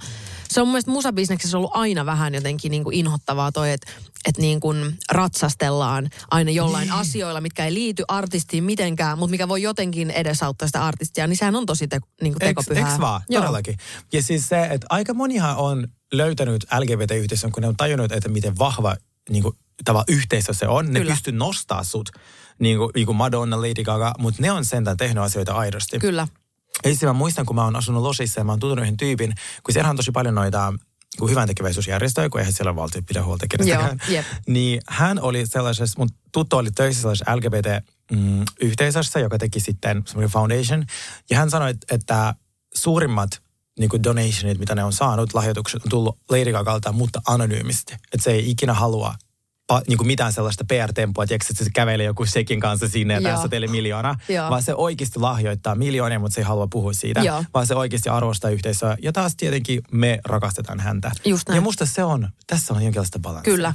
se on mun mielestä musabisneksessä ollut aina vähän jotenkin niin kuin inhottavaa toi, että että niin kuin ratsastellaan aina jollain niin. asioilla, mitkä ei liity artistiin mitenkään, mutta mikä voi jotenkin edesauttaa sitä artistia, niin sehän on tosi te, niin kuin Eks, tekopyhää. eks vaan, Joo. todellakin. Ja siis se, että aika monihan on löytänyt LGBT-yhteisön, kun ne on tajunnut, että miten vahva niin kuin, tava yhteisö se on. Ne Kyllä. pystyy nostaa sut, niin kuin, niin kuin Madonna, Lady Gaga, mutta ne on sentään tehnyt asioita aidosti. Kyllä. Itse mä muistan, kun mä oon asunut Losissa ja mä oon tutunut yhden tyypin, kun siellä on tosi paljon noita kun hyvän tekeväisyysjärjestöjä, kun eihän siellä ole valtio pidä huolta kenestäkään. Joo, jep. Niin hän oli sellaisessa, mun tuttu oli töissä sellaisessa LGBT-yhteisössä, joka teki sitten semmoinen foundation. Ja hän sanoi, että suurimmat niin kuin donationit, mitä ne on saanut, lahjoitukset on tullut Lady Gagalta, mutta anonyymisti. Että se ei ikinä halua pa, niin kuin mitään sellaista PR-tempoa, tiedätkö, että se kävelee joku sekin kanssa sinne ja Joo. tässä teille miljoona, Joo. vaan se oikeasti lahjoittaa miljoonia, mutta se ei halua puhua siitä, Joo. vaan se oikeasti arvostaa yhteisöä. Ja taas tietenkin me rakastetaan häntä. Just näin. Ja musta se on, tässä on jonkinlaista balanssia. Kyllä.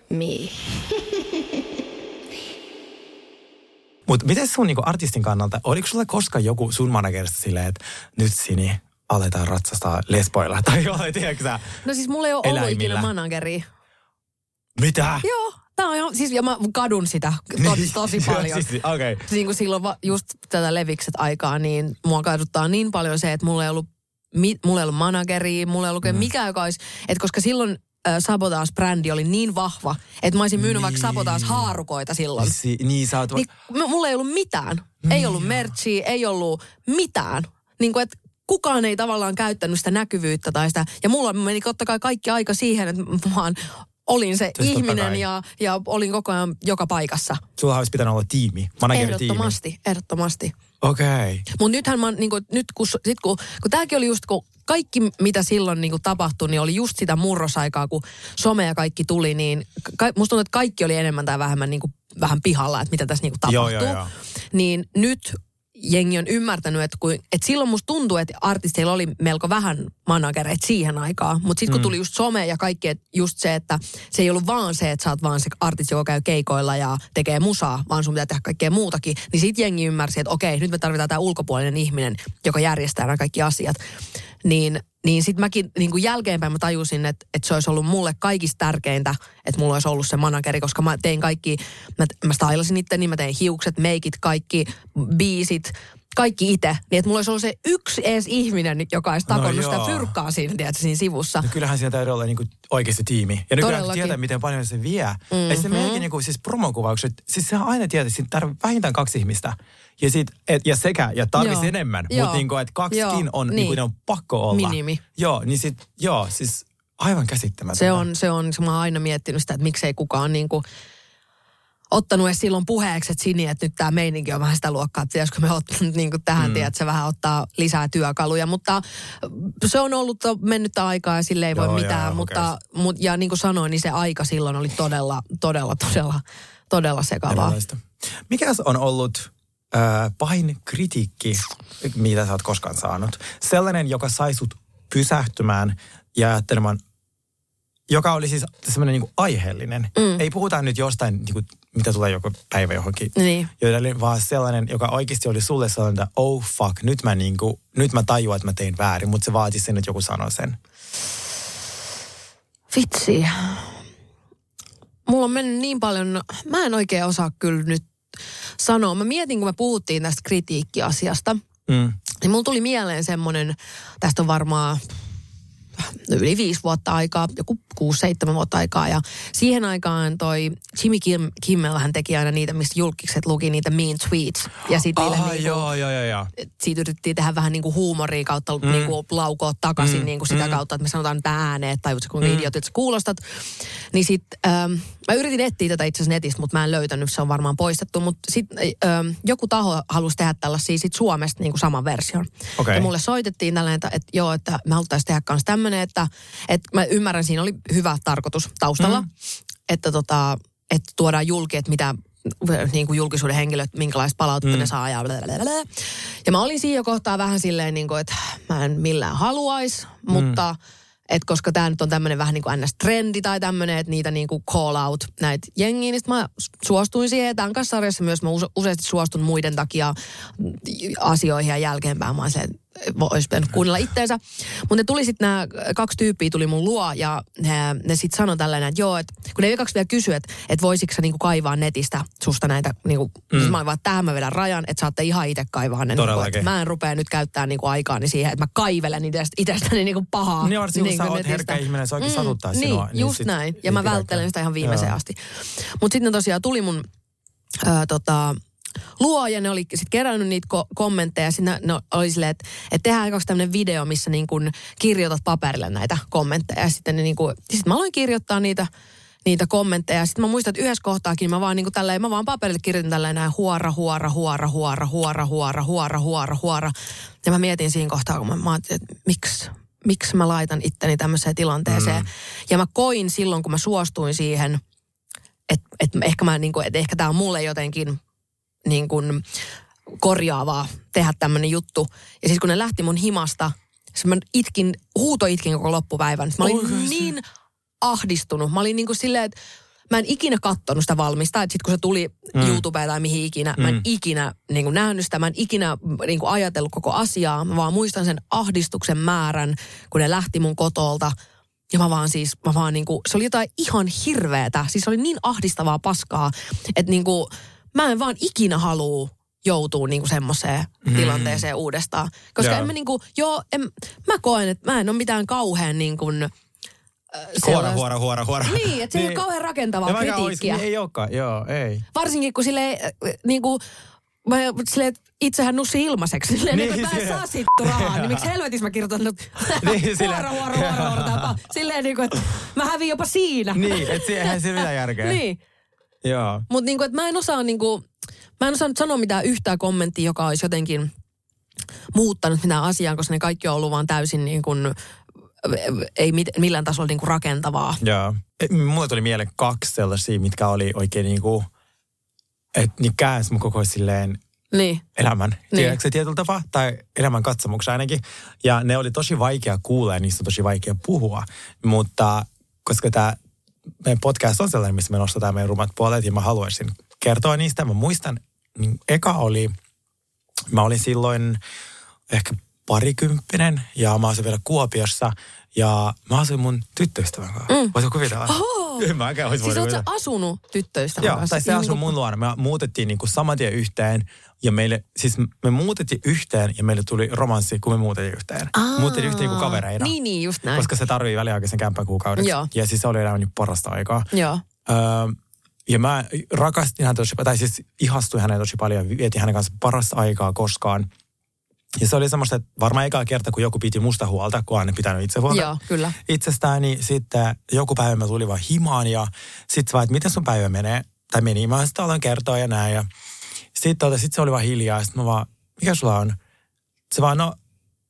me. Mutta miten sun niinku artistin kannalta, oliko sulla koskaan joku sun managerista silleen, että nyt Sini, aletaan ratsastaa lesboilla tai jollain, tiedätkö sä? No siis mulla ei ole ollut ikinä manageria. Mitä? Joo, tää on ihan, siis ja mä kadun sitä to, tosi paljon. siis, Okei. Okay. niin kuin silloin va- just tätä levikset aikaa, niin mua kaduttaa niin paljon se, että mulla ei ollut, mi, mulla ei ollut manageria, mulla ei ollut mm. mikään, joka olisi, että koska silloin Sabotage-brändi oli niin vahva, että mä olisin myynyt niin. vaikka Sabotage-haarukoita silloin. Si, niin sä oot... Niin mulla ei ollut mitään. Ei ollut merchia, ei ollut mitään. Niin kuin, että kukaan ei tavallaan käyttänyt sitä näkyvyyttä tai sitä. Ja mulla meni totta kai kaikki aika siihen, että mä vaan olin se Siis totta ihminen ja, ja olin koko ajan joka paikassa. Sulla olisi pitänyt olla tiimi, manageritiimi. Ehdottomasti, ehdottomasti. Okei. Okay. Mutta nythän mä, niin kuin, nyt kun, sit kun, kun tämäkin oli just, kun kaikki mitä silloin niin kuin tapahtui, niin oli just sitä murrosaikaa, kun some ja kaikki tuli, niin ka, musta tuntuu, että kaikki oli enemmän tai vähemmän niin kuin, vähän pihalla, että mitä tässä niin kuin Joo, tapahtuu. joo, joo. Niin nyt jengi on ymmärtänyt, että, kun, että silloin musta tuntuu, että artisteilla oli melko vähän managereita siihen aikaan. Mutta sitten kun Mm. tuli just some ja kaikki, että just se, että se ei ollut vaan se, että sä oot vaan se artisti, joka käy keikoilla ja tekee musaa, vaan sun pitää tehdä kaikkea muutakin. Niin sitten jengi ymmärsi, että okei, nyt me tarvitaan tämä ulkopuolinen ihminen, joka järjestää nämä kaikki asiat. Niin, niin sitten mäkin niin kuin jälkeenpäin mä tajusin, että, että se olisi ollut mulle kaikista tärkeintä, että mulla olisi ollut se manageri, koska mä tein kaikki, mä, mä stylasin itteni, mä tein hiukset, meikit, kaikki biisit, kaikki itse. Niin että mulla olisi ollut se yksi ees ihminen, joka olisi No takonnut sitä joo. fyrkkaa siinä, tiedätkö, siinä sivussa. No kyllähän siinä täytyy olla niinku oikeasti tiimi. Ja nykyään kun Todellakin. tietää, miten paljon se vie. Mm-hmm. Ja sitten meidänkin niinku, siis promokuvaukset, siis sehän aina tietää, että siinä tarvitsee vähintään kaksi ihmistä. Ja, sit, et, ja sekä, ja tarvitsisi enemmän. Mutta niinku, että kaksikin Joo. on, Niin. niinku, ne on pakko olla. Minimi. Joo, niin sit, joo, siis aivan käsittämätöntä. Se on, se on, se mä oon aina miettinyt sitä, että miksei kukaan niin kuin ottanut edes silloin puheeksi, että Sini, että nyt tämä meininki on vähän sitä luokkaa, että pitäisikö me ottaa <laughs> niin kuin tähän, mm. tiedät, se vähän ottaa lisää työkaluja, mutta se on ollut to- mennyttä aikaa ja sille ei voi Joo, mitään, joo, mutta mut, ja niin kuin sanoin, niin se aika silloin oli todella, todella, todella, todella sekavaa. Erilaista. Mikäs on ollut äh, pahin kritiikki, mitä sä oot koskaan saanut? Sellainen, joka sai sut pysähtymään ja ajattelemaan, joka oli siis semmoinen niin aiheellinen. Mm. Ei puhuta nyt jostain, niin kuin, mitä tulee joku päivä johonkin. Niin. Vaan sellainen, joka oikeasti oli sulle sellainen, että oh fuck, nyt mä, niin kuin, nyt mä tajuan, että mä tein väärin, mutta se vaatisi sen, että joku sanoo sen. Vitsi. mulla on mennyt niin paljon, mä en oikein osaa kyllä nyt sanoa. Mä mietin, kun me puhuttiin tästä kritiikkiasiasta, Mm. niin mulla tuli mieleen semmoinen, tästä on varmaan yli viisi vuotta aikaa, joku kuusi, seitsemän vuotta aikaa. Ja siihen aikaan toi Jimmy Kim, Kimmel, hän teki aina niitä, mistä julkiset luki niitä mean tweets. Ja sitten niille Ah, niinku, joo, joo, joo, joo. siitä yritettiin tehdä vähän niin kuin huumoria kautta mm. niin kuin laukoa takaisin Mm. niin kuin sitä Mm. kautta, että me sanotaan nyt ääneen, että tajut sä kuinka Mm. idiotit sä kuulostat. Niin sit, ähm, mä yritin etsiä tätä itse asiassa netistä, mutta mä en löytänyt, se on varmaan poistettu. Mutta sitten ähm, joku taho halusi tehdä tällaisia sit Suomesta niin kuin saman version. Okei. Ja mulle soitettiin tällainen, että, että joo, että me haluttaisiin tehdä tämmöinen, että, että mä ymmärrän, siinä oli hyvä tarkoitus taustalla, mm. että, tota, että tuodaan julki, että mitä niin kuin julkisuuden henkilöt, minkälaista palautetta mm. ne saa ja blablabla. Ja mä olin siinä jo kohtaa vähän silleen, niin kuin, että mä en millään haluaisi, mutta että koska tämä nyt on tämmöinen vähän niin kuin NS-trendi tai tämmöinen, että niitä niin kuin call out näitä jengiä, niin mä suostuin siihen. Ja Tämän kanssa sarjassa myös mä use- useasti suostun muiden takia asioihin ja jälkeenpäin. Mä oon silleen, että olisi pitänyt kuunnella itteensä. Mutta ne tuli sitten nämä kaksi tyyppiä tuli mun luo ja ne, ne sitten sanoi tällainen, että joo, että kun ne kaksi vielä kysyi, että, että voisitko sä niinku kaivaa netistä susta näitä, niinku, mm. mä olin vaan, että tähän mä vedän rajan, että saatte ihan itse kaivaa ne. Niinku, että mä en rupea nyt käyttämään niinku aikaani siihen, että mä kaivelen itsestä, itsestäni niinku pahaa. Niin varsinkin, kun sä oot herkkä ihminen, se oikein satuttaa sinua, Niin, niin just sit näin. Ja mä välttelen sitä ihan viimeiseen Joo. asti. Mutta sitten tosiaan tuli mun ää, tota, luo ja ne oli sitten kerännyt niitä ko- kommentteja. Sitten ne oli silleen, että, että tehdään aikaksi tämmöinen video, missä niin kun kirjoitat paperille näitä kommentteja. Ja sitten ne niin kun, sit mä aloin kirjoittaa niitä niitä kommentteja. Sitten mä muistan, että yhdessä kohtaakin mä vaan niin kuin tälleen, mä vaan paperille kirjoitin tälleen näin huora, huora, huora, huora, huora, huora, huora, huora, huora. Ja mä mietin siinä kohtaa, kun mä, mä että miksi, miksi mä laitan itteni tämmöiseen tilanteeseen. Mm. Ja mä koin silloin, kun mä suostuin siihen, että, että ehkä, mä, niin kuin, että ehkä tämä on mulle jotenkin niin kuin korjaavaa tehdä tämmöinen juttu. Ja siis kun ne lähti mun himasta, siis mä itkin, huuto itkin koko loppupäivän. Mä olin Oikeesti? niin ahdistunut. Mä olin niin kuin silleen, että mä en ikinä kattonut sitä valmista. Että sit kun se tuli mm. YouTubeen tai mihin ikinä, mä en Mm. ikinä niin kuin nähnyt sitä. Mä en ikinä niin kuin ajatellut koko asiaa. Mä vaan muistan sen ahdistuksen määrän, kun ne lähti mun kotolta. Ja mä vaan siis, mä vaan niinku, se oli jotain ihan hirveetä. Siis se oli niin ahdistavaa paskaa, että niinku, mä en vaan ikinä halua joutuu niinku semmoiseen mm. tilanteeseen uudestaan. Koska Joo. en mä niinku, joo, en, mä koen, että mä en ole mitään kauhean niinku, Huora, huora, huora, huora. Niin, että se ei ole kauhean rakentavaa Ja kritiikkiä. Olisi, niin ei olekaan, joo, ei. Varsinkin kun sille niinku, mä silleen, että itsehän nussi ilmaiseksi. Silleen, Niin, niin, että mä en saa siitä rahaa. Niin miksi <laughs> helvetissä mä kirjoitan nyt Niin, huora, huora, huora, huora. Silleen niin kuin, että mä hävin jopa siinä. Niin, että eihän siinä mitään järkeä. niin. Mutta niinku, että mä en osaa niinku, mä en osaa nyt sanoa mitään yhtään kommenttia, joka olisi jotenkin muuttanut mitään asiaa, koska ne kaikki on ollut vaan täysin niin kuin, ei mit, millään tasolla niin kuin rakentavaa. Joo. Mulle tuli mieleen kaksi sellaisia, mitkä oli oikein niinku, että niin käänsi mun koko silleen Niin. elämän, Niin. tiedätkö tietyllä tapaa, tai elämän katsomuksen ainakin. Ja ne oli tosi vaikea kuulla ja niistä on tosi vaikea puhua. Mutta koska tämä meidän podcast on sellainen, missä me nostetaan meidän rumat puolet ja mä haluaisin kertoa niistä. Mä muistan, niin eka oli, mä olin silloin ehkä parikymppinen ja mä asuin vielä Kuopiossa ja mä asuin mun tyttöystävän kanssa. Mm. Voisiko kuvitella? Oho! En mäkään olisi Siis voinut kuvitella. asunut tyttöystävän Joo, kanssa? tai se Ihan asui mun luona. Me muutettiin niinku saman tien yhteen ja meille, siis me muutettiin yhteen ja meille tuli romanssi, kun me muutettiin yhteen. Aa. Muutettiin yhteen niinku kavereina. Niin, niin, just näin. Koska se tarvii väliaikaisen kämpän kuukaudeksi. Joo. Ja siis se oli elämäni parasta aikaa. Joo. Öö, ja mä rakastin häntä tosi tai siis ihastuin häneen tosi paljon ja vietin hänen kanssa parasta aikaa koskaan. Ja se oli semmoista, että varmaan eka kerta, kun joku piti musta huolta, kun aina pitänyt itse huolta Joo, kyllä. itsestään, niin sitten joku päivä mä tulin vaan himaan ja sitten vaan, että miten sun päivä menee? Tai meni, mä sitten aloin kertoa ja näin. Ja sitten tota, sit se oli vaan hiljaa ja sitten mä vaan, mikä sulla on? Se vaan, no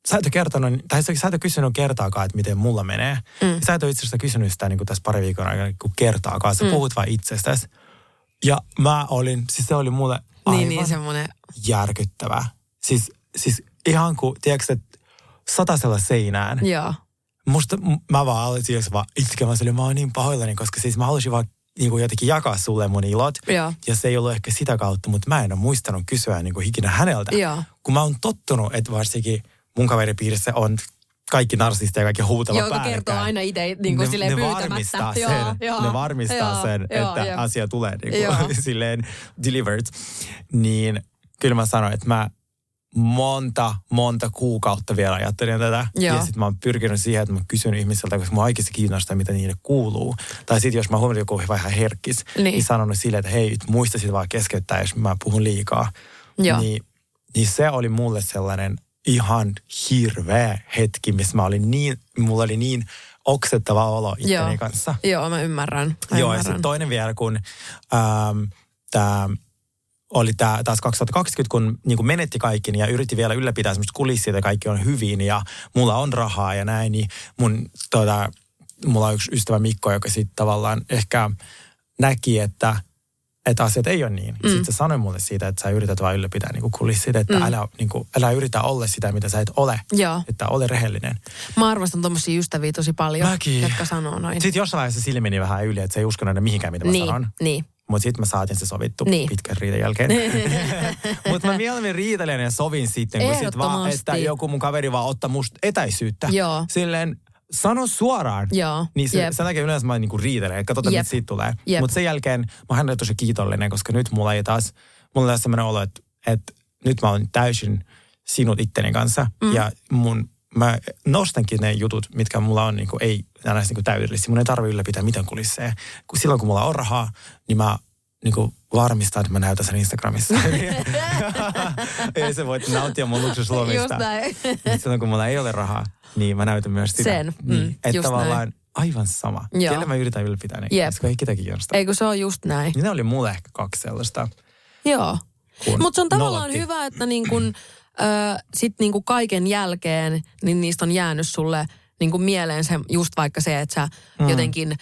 sä et ole kertonut, tai sä, et ole kysynyt kertaakaan, että miten mulla menee. Mm. Sä et ole itse asiassa kysynyt sitä niin kuin tässä pari viikon aikana niin kertaakaan. Sä mm. puhut vaan itsestäsi. Ja mä olin, siis se oli mulle aivan Niin, niin, semmoinen. järkyttävä. Siis, siis ihan kuin, tiedätkö, että satasella seinään Joo. musta mä vaan aloin siis vaan itkemään sille, mä oon niin pahoillani, koska siis mä halusin vaan niin kuin jotenkin jakaa sulle mun ilot. Joo. Ja se ei ollut ehkä sitä kautta, mutta mä en ole muistanut kysyä niin kuin ikinä häneltä. Joo. Kun mä oon tottunut, että varsinkin mun kaveripiirissä on kaikki narsisteja ja kaikki huutava Joka kertoo päällekkäin. aina itse niin kuin ne, silleen ne pyytämättä. varmistaa sen, Joo, joo, ne varmistaa joo, sen joo, että jep. asia tulee niin Joo. kuin, <laughs> silleen delivered. Niin kyllä mä sanoin, että mä monta, monta kuukautta vielä ajattelin tätä. Joo. Ja sitten mä oon pyrkinyt siihen, että mä kysyn ihmisiltä, koska mä oikeasti kiinnostaa, mitä niille kuuluu. Tai sitten jos mä huomaan, että joku on vähän herkkis, Niin. niin, sanonut silleen, että hei, muistaisit vaan keskeyttää, jos mä puhun liikaa. Joo. Niin, niin se oli mulle sellainen ihan hirveä hetki, missä mä olin niin, mulla oli niin oksettava olo itteni Joo. kanssa. Joo, mä ymmärrän. Mä Joo, ja ymmärrän. sitten toinen vielä, kun ähm, tämä oli tää, taas 2020, kun niin kuin menetti kaikki ja yritti vielä ylläpitää semmoista kulissia, että kaikki on hyvin ja mulla on rahaa ja näin, niin mun, tota, mulla on yksi ystävä Mikko, joka sitten tavallaan ehkä näki, että että asiat ei ole niin. Mm. Sitten se sanoi mulle siitä, että sä yrität vaan ylläpitää niin kulissit, että mm. älä, niin kuin, älä yritä olla sitä, mitä sä et ole. Joo. Että ole rehellinen. Mä arvostan tommosia ystäviä tosi paljon, Mäkin. jotka sanoo noin. Sitten jossain vaiheessa silmini vähän yli, että se ei uskonut enää mihinkään, mitä mä niin, sanon. niin. Mutta sitten mä saatiin se sovittu Niin. pitkän riidan jälkeen. <laughs> Mutta mä mieluummin riitelen ja sovin sitten, kun sit vaan, että joku mun kaveri vaan ottaa musta etäisyyttä. Joo. Silleen, sano suoraan. Joo, Niin se, sen takia yleensä mä niinku riitelen, että katsotaan, mitä siitä tulee. Mutta sen jälkeen mä oon tosi kiitollinen, koska nyt mulla ei taas, mulla on sellainen olo, että, että nyt mä oon täysin sinut itteni kanssa. Mm. Ja mun, mä nostankin ne jutut, mitkä mulla on, niinku, ei enää niinku täydellisiä. Mun ei tarvi ylläpitää mitään kulisseja. Kun silloin kun mulla on rahaa, niin mä niinku varmistan, että mä näytän sen Instagramissa. <laughs> ei se voit nauttia mun luksuslomista. Just näin. Silloin kun mulla ei ole rahaa, niin mä näytän myös sitä. Sen, mm, niin, että tavallaan aivan sama. Joo. Kelle mä yritän ylpitää, niin Jep. koska ei ketäkin kiinnostaa. Ei kun se on just näin. Niin ne oli mulle ehkä kaksi sellaista. Joo. Mutta se on tavallaan nolotti. hyvä, että niin kun, ö, sit niin kun kaiken jälkeen niin niistä on jäänyt sulle niin kun mieleen se, just vaikka se, että sä mm. jotenkin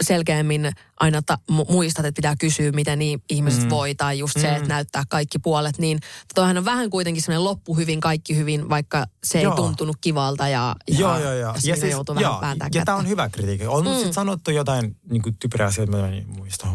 selkeämmin aina ta- mu- muistat, että pitää kysyä, miten niin ihmiset mm. voi, tai just se, että näyttää kaikki puolet, niin toihan on vähän kuitenkin sellainen loppu hyvin, kaikki hyvin, vaikka se ei Joo. tuntunut kivalta ja, ja, Joo, joo, joo. ja siis, joutuu vähän pääntää ja kättä. tämä on hyvä kritiikki. On mm. sitten sanottu jotain niin kuin typerää asioita, mitä en muista.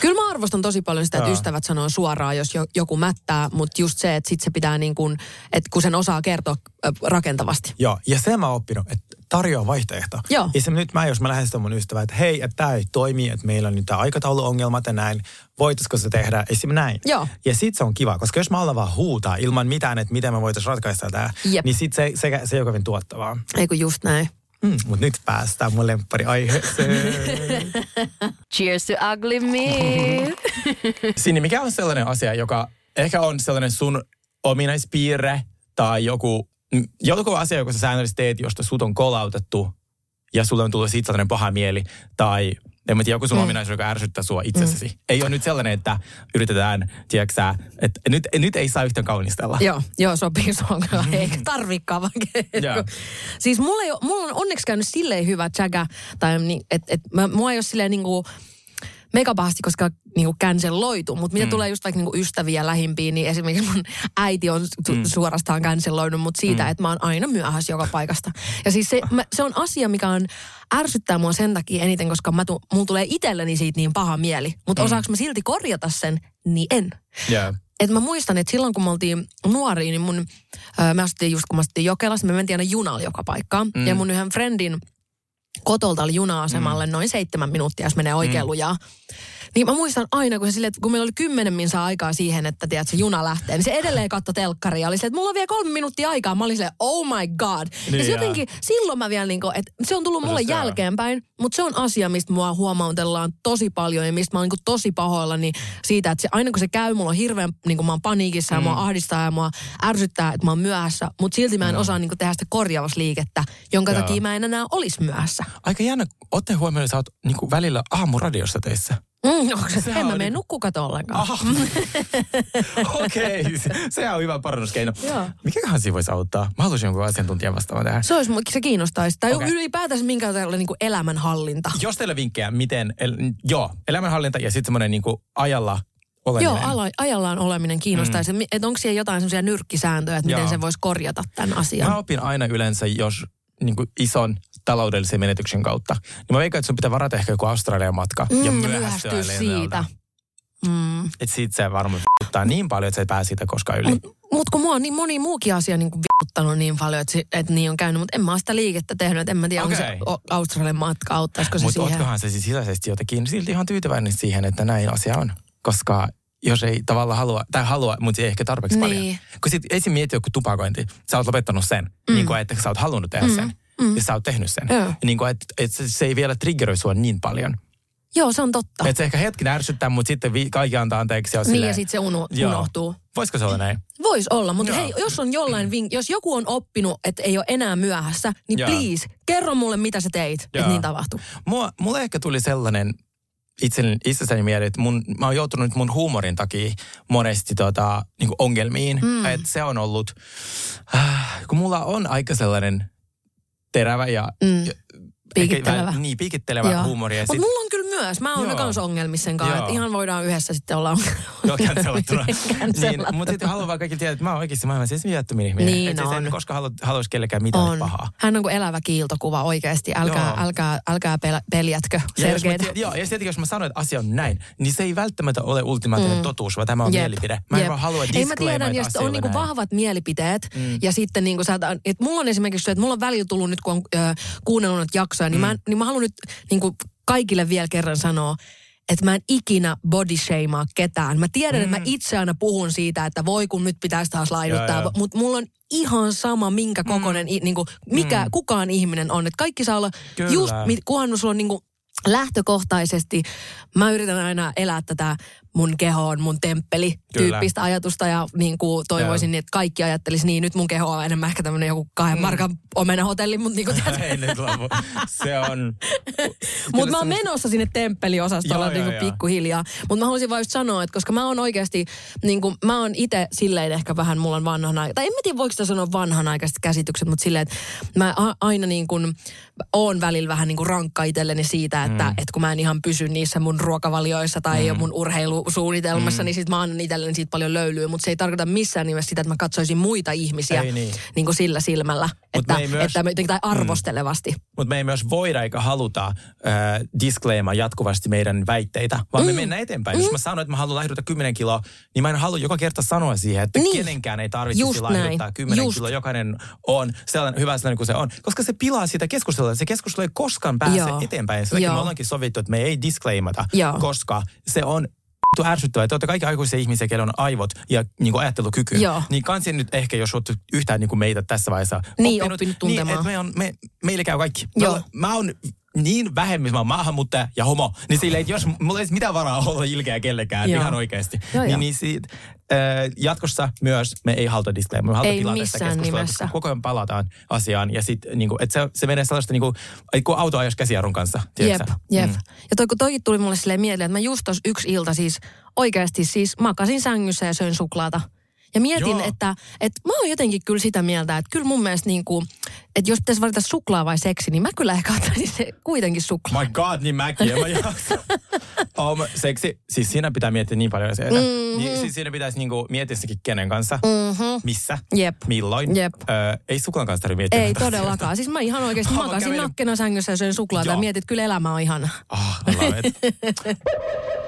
Kyllä mä arvostan tosi paljon sitä, että Joo. ystävät sanoo suoraan, jos jo, joku mättää, mutta just se, että sit se pitää niin kuin, että kun sen osaa kertoa ö, rakentavasti. Joo, ja sen mä oon oppinut, että tarjoa vaihtoehto. Joo. Ja se nyt mä, jos mä lähestyn mun ystävää, että hei, että tämä ei toimi, että meillä on nyt tämä aikatauluongelmat ja näin, voitaisiko se tehdä esim. näin. Joo. Ja sit se on kiva, koska jos mä alla vaan huutaa ilman mitään, että miten me voitaisiin ratkaista tämä, Jep. niin sit se, se, se ei ole kovin tuottavaa. Ei kun just näin. Mm, Mutta nyt päästään mun lemppari aiheeseen. <laughs> Cheers to ugly me. <laughs> Sini, mikä on sellainen asia, joka ehkä on sellainen sun ominaispiirre tai joku, joku asia, joka sä säännöllisesti teet, josta sut on kolautettu ja sulle on tullut siitä paha mieli tai en mä tiedä, joku sun mm. ominaisuus, joka ärsyttää sua itsessäsi. Mm. Ei ole nyt sellainen, että yritetään, tiedätkö että nyt, nyt ei saa yhtään kaunistella. joo, joo, sopii sulla. Eikä tarvikaan vaan. Joo. Siis mulla, ei, mulla on onneksi käynyt silleen hyvä tsäkä, tai niin, että et, mä- mua ei ole silleen niinku mega pahasti, koska niinku canceloitu, mutta mitä mm. tulee just vaikka niinku ystäviä lähimpiin, niin esimerkiksi mun äiti on su- mm. suorastaan canceloinut mut siitä, mm. että mä oon aina myöhässä joka paikasta. Ja siis se, mä, se on asia, mikä on ärsyttää mua sen takia eniten, koska mä tu, mulla tulee itselleni siitä niin paha mieli. Mutta mm. osaanko mä silti korjata sen, niin en. Yeah. Et mä muistan, että silloin kun me oltiin nuoria, niin mun, ö, me asuttiin just kun mä asuttiin Jokelassa, me mentiin aina junalla joka paikkaan. Mm. Ja mun yhden friendin kotolta oli juna-asemalle mm. noin seitsemän minuuttia, jos menee oikein mm. lujaa. Niin mä muistan aina, kun, se silleen, että kun meillä oli kymmenen minsaa aikaa siihen, että tiedät, se juna lähtee, niin se edelleen katsoi telkkaria ja oli silleen, että mulla on vielä kolme minuuttia aikaa. Mä olin silleen, oh my god. Niin ja se joo. jotenkin, silloin mä vielä niin kuin, että se on tullut mulle se jälkeenpäin, mutta se on asia, mistä mua huomautellaan tosi paljon ja mistä mä oon niin kuin tosi pahoillani siitä, että se, aina kun se käy, mulla on hirveän, niin kuin mä oon paniikissa ja mua Mm. ahdistaa ja mua ärsyttää, että mä oon myöhässä, mutta silti mä en osaa niin kuin tehdä sitä korjausliikettä, jonka Joo. takia mä en enää olisi myöhässä. Aika jännä, otte huomioon, että sä oot niinku välillä aamuradiossa teissä. Mm, onko se, Sehän en mä mene niinku- nukkukato ollenkaan. Aha. <laughs> Okei, okay. se, sehän on hyvä parannuskeino. Joo. Mikäköhän siinä voisi auttaa? Mä haluaisin jonkun asiantuntijan vastaamaan tähän. Se, olisi, se kiinnostaisi. Tai okay. ylipäätänsä minkälainen niin elämänhallinta. Jos teillä vinkkejä, miten, el, joo, elämänhallinta ja sitten semmoinen niinku ajalla oleminen. Joo, ala, ajallaan oleminen kiinnostaisi. Mm. Että onko siellä jotain semmoisia nyrkkisääntöjä, että miten Joo. se voisi korjata tämän asian? Mä opin aina yleensä, jos niin kuin ison taloudellisen menetyksen kautta. Niin mä veikkaan, että sun pitää varata ehkä joku Australian matka Mm, ja myöhästyä siitä. Mm. Että sit se varmaan vituttaa niin paljon, että sä et pääse siitä koskaan yli. Mutta mut kun mua on niin moni muukin asia niin kuin vituttanut niin paljon, että, si- että niin on käynyt, mutta en mä sitä liikettä tehnyt. Et en mä tiedä, okay. onko se Australian matka, auttaisiko se Mutta siihen. ootkohan se siis sisäisesti jotenkin silti ihan tyytyväinen siihen, että näin asia on. Koska jos ei tavallaan halua, tai halua, mutta ei ehkä tarpeeksi Niin. paljon. Kun sit esim. mieti joku tupakointi, sä oot lopettanut sen, mm. niin kuin, että sä oot halunnut tehdä mm. sen. Mm. Ja sä oot tehnyt sen. Joo. Niin kuin, että, että se, se ei vielä triggeroi sua niin paljon. Joo, se on totta. Että se ehkä hetken ärsyttää, mutta sitten vi, kaikki antaa anteeksi. Ja niin silleen- ja sitten se uno, Joo. unohtuu. Voisiko se olla näin? Voisi olla, mutta Joo. hei, jos on jollain vink, jos joku on oppinut, että ei ole enää myöhässä, niin Joo. please, kerro mulle, mitä sä teit, että niin tapahtui. Mua, mulle ehkä tuli sellainen itselleni, itsessäni mieleen, että mun, mä oon joutunut mun huumorin takia monesti tota, niin ongelmiin. Mm. Että se on ollut, äh, kun mulla on aika sellainen terävä ja... Mm. Piikittelevä. Ehkä, niin, piikittelevä Joo. huumori. Mutta mulla on kyllä myös. Mä oon myös ongelmissa sen kanssa. Että ihan voidaan yhdessä sitten olla <laughs> Joo, <laughs> niin, mutta sitten haluan vaan kaikki tietää, että mä oon oikeasti maailman siis viattomin ihminen. Niin että siis on. en koskaan halu, haluaisi kellekään mitään on. pahaa. Hän on kuin elävä kiiltokuva oikeasti. Älkää, Joo. älkää, älkää pel- peljätkö tiedän- joo, ja sitten jos mä sanon, että asia on näin, niin se ei välttämättä ole ultimaattinen mm. totuus, vaan tämä on Jep, mielipide. Mä en jep. vaan halua Ei mä tiedän, jos on niinku vahvat mielipiteet mm. ja sitten niinku sä, että mulla on esimerkiksi se, että mulla on välillä tullut nyt, kun on ö, kuunnellut jaksoja, niin, Mm. mä, niin mä haluan nyt niinku kaikille vielä kerran sanoa, että mä en ikinä body shameaa ketään. Mä tiedän, mm. että mä itse aina puhun siitä, että voi kun nyt pitäisi taas laiduttaa, mutta mulla on ihan sama, minkä kokoinen, mm. niinku, mikä Mm. kukaan ihminen on. Että kaikki saa olla Kyllä. just, kunhan sulla on niinku lähtökohtaisesti, mä yritän aina elää tätä mun keho on mun temppeli Kyllä. tyyppistä ajatusta ja niin kuin toivoisin, että kaikki ajattelisi niin. Nyt mun keho on enemmän ehkä tämmöinen joku kahden mm. markan omenahotelli, mutta niin kuin <laughs> Ei nyt lopu. Se on... <laughs> Mutta mä oon menossa sinne temppeliosastolla Joo, niin joo, kuin joo. pikkuhiljaa. Mutta mä haluaisin vaan just sanoa, että koska mä oon oikeasti, niin kuin, mä oon itse silleen ehkä vähän, mulla on vanhana, tai en mä tiedä voiko sitä sanoa vanhanaikaiset käsitykset, mutta silleen, että mä aina niin kuin, oon välillä vähän niin kuin rankka itselleni siitä, että, mm. että kun mä en ihan pysy niissä mun ruokavalioissa tai mm. mun urheilusuunnitelmassa, mm. niin sit mä annan itselleni siitä paljon löylyä, mutta se ei tarkoita missään nimessä sitä, että mä katsoisin muita ihmisiä Ei niin. niin kuin sillä silmällä, että, me myös- että, että, tai arvostelevasti. Mutta me ei myös voida eikä haluta äh, disclaimaa jatkuvasti meidän väitteitä, vaan mm. me mennään eteenpäin. Mm. Jos mä sanon, että mä haluan laihduta 10 kiloa, niin mä en halua joka kerta sanoa siihen, että Niin. kenenkään ei tarvitsisi laihduttaa näin. 10 Just. kiloa. Jokainen on sellainen, hyvä sellainen kuin se on. Koska se pilaa sitä keskustelua. Se keskustelu ei koskaan pääse Joo. eteenpäin. Sen takia me ollaankin sovittu, että me ei disclaimata, Joo. koska se on vittu ärsyttävää. Te olette kaikki aikuisia ihmisiä, keillä on aivot ja niin kuin ajattelukyky. Joo. Niin kansi nyt ehkä, jos olette yhtään niin kuin meitä tässä vaiheessa Niin, oppinut tuntemaan. Niin, että me on, me, meille käy kaikki. Joo. Mä, mä oon niin vähemmistö, mä maahanmuuttaja ja homo, niin silleen, että jos mulla ei mitään varaa olla ilkeä kellekään, Joo. ihan oikeasti. Joo, niin, joo. niin siitä, äh, jatkossa myös me ei haluta disclaimer, me halutaan Ei missään keskustelua, nimessä. koska koko ajan palataan asiaan ja sit, niinku, että se, se menee sellaista niinku, kuin auto ajaisi käsijarrun kanssa, Jep, tiedätkö sä? jep. Mm. Ja toi, kun toikin tuli mulle silleen mieleen, että mä just tos yksi ilta siis oikeasti siis makasin sängyssä ja söin suklaata. Ja mietin, Joo. että, että mä oon jotenkin kyllä sitä mieltä, että kyllä mun mielestä niin kuin, että jos pitäisi valita suklaa vai seksi, niin mä kyllä ehkä ottaisin se kuitenkin suklaa. My god, niin mäkin, en mä <laughs> um, seksi, siis siinä pitää miettiä niin paljon asioita. Mm-hmm. Niin, siis siinä pitäisi niinku miettiä sekin kenen kanssa, mm-hmm. missä, Jep. milloin. Jep. Ö, ei suklaan kanssa tarvitse miettiä. Ei todellakaan. asioita. Siis mä ihan oikeasti oon makasin kävellyt- nakkena sängyssä ja söin suklaata ja että kyllä elämä on ihana. Ah, I <laughs>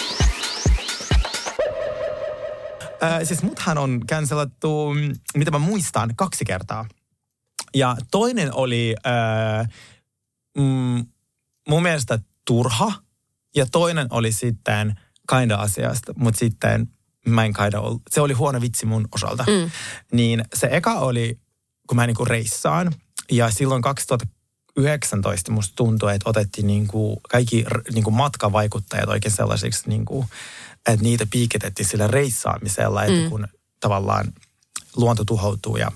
Ö, siis muthan on cancelattu, mm, mitä mä muistan, kaksi kertaa. Ja toinen oli äh, mm, mun mielestä turha. Ja toinen oli sitten kinda asiasta, mutta sitten mä en kinda ollut. Se oli huono vitsi mun osalta. Mm. Niin se eka oli, kun mä niinku reissaan. Ja silloin 2019 musta tuntui, että otettiin niinku kaikki niinku matkavaikuttajat oikein sellaisiksi, niinku, että niitä piiketettiin sillä reissaamisella, että Mm. kun tavallaan luonto tuhoutuu ja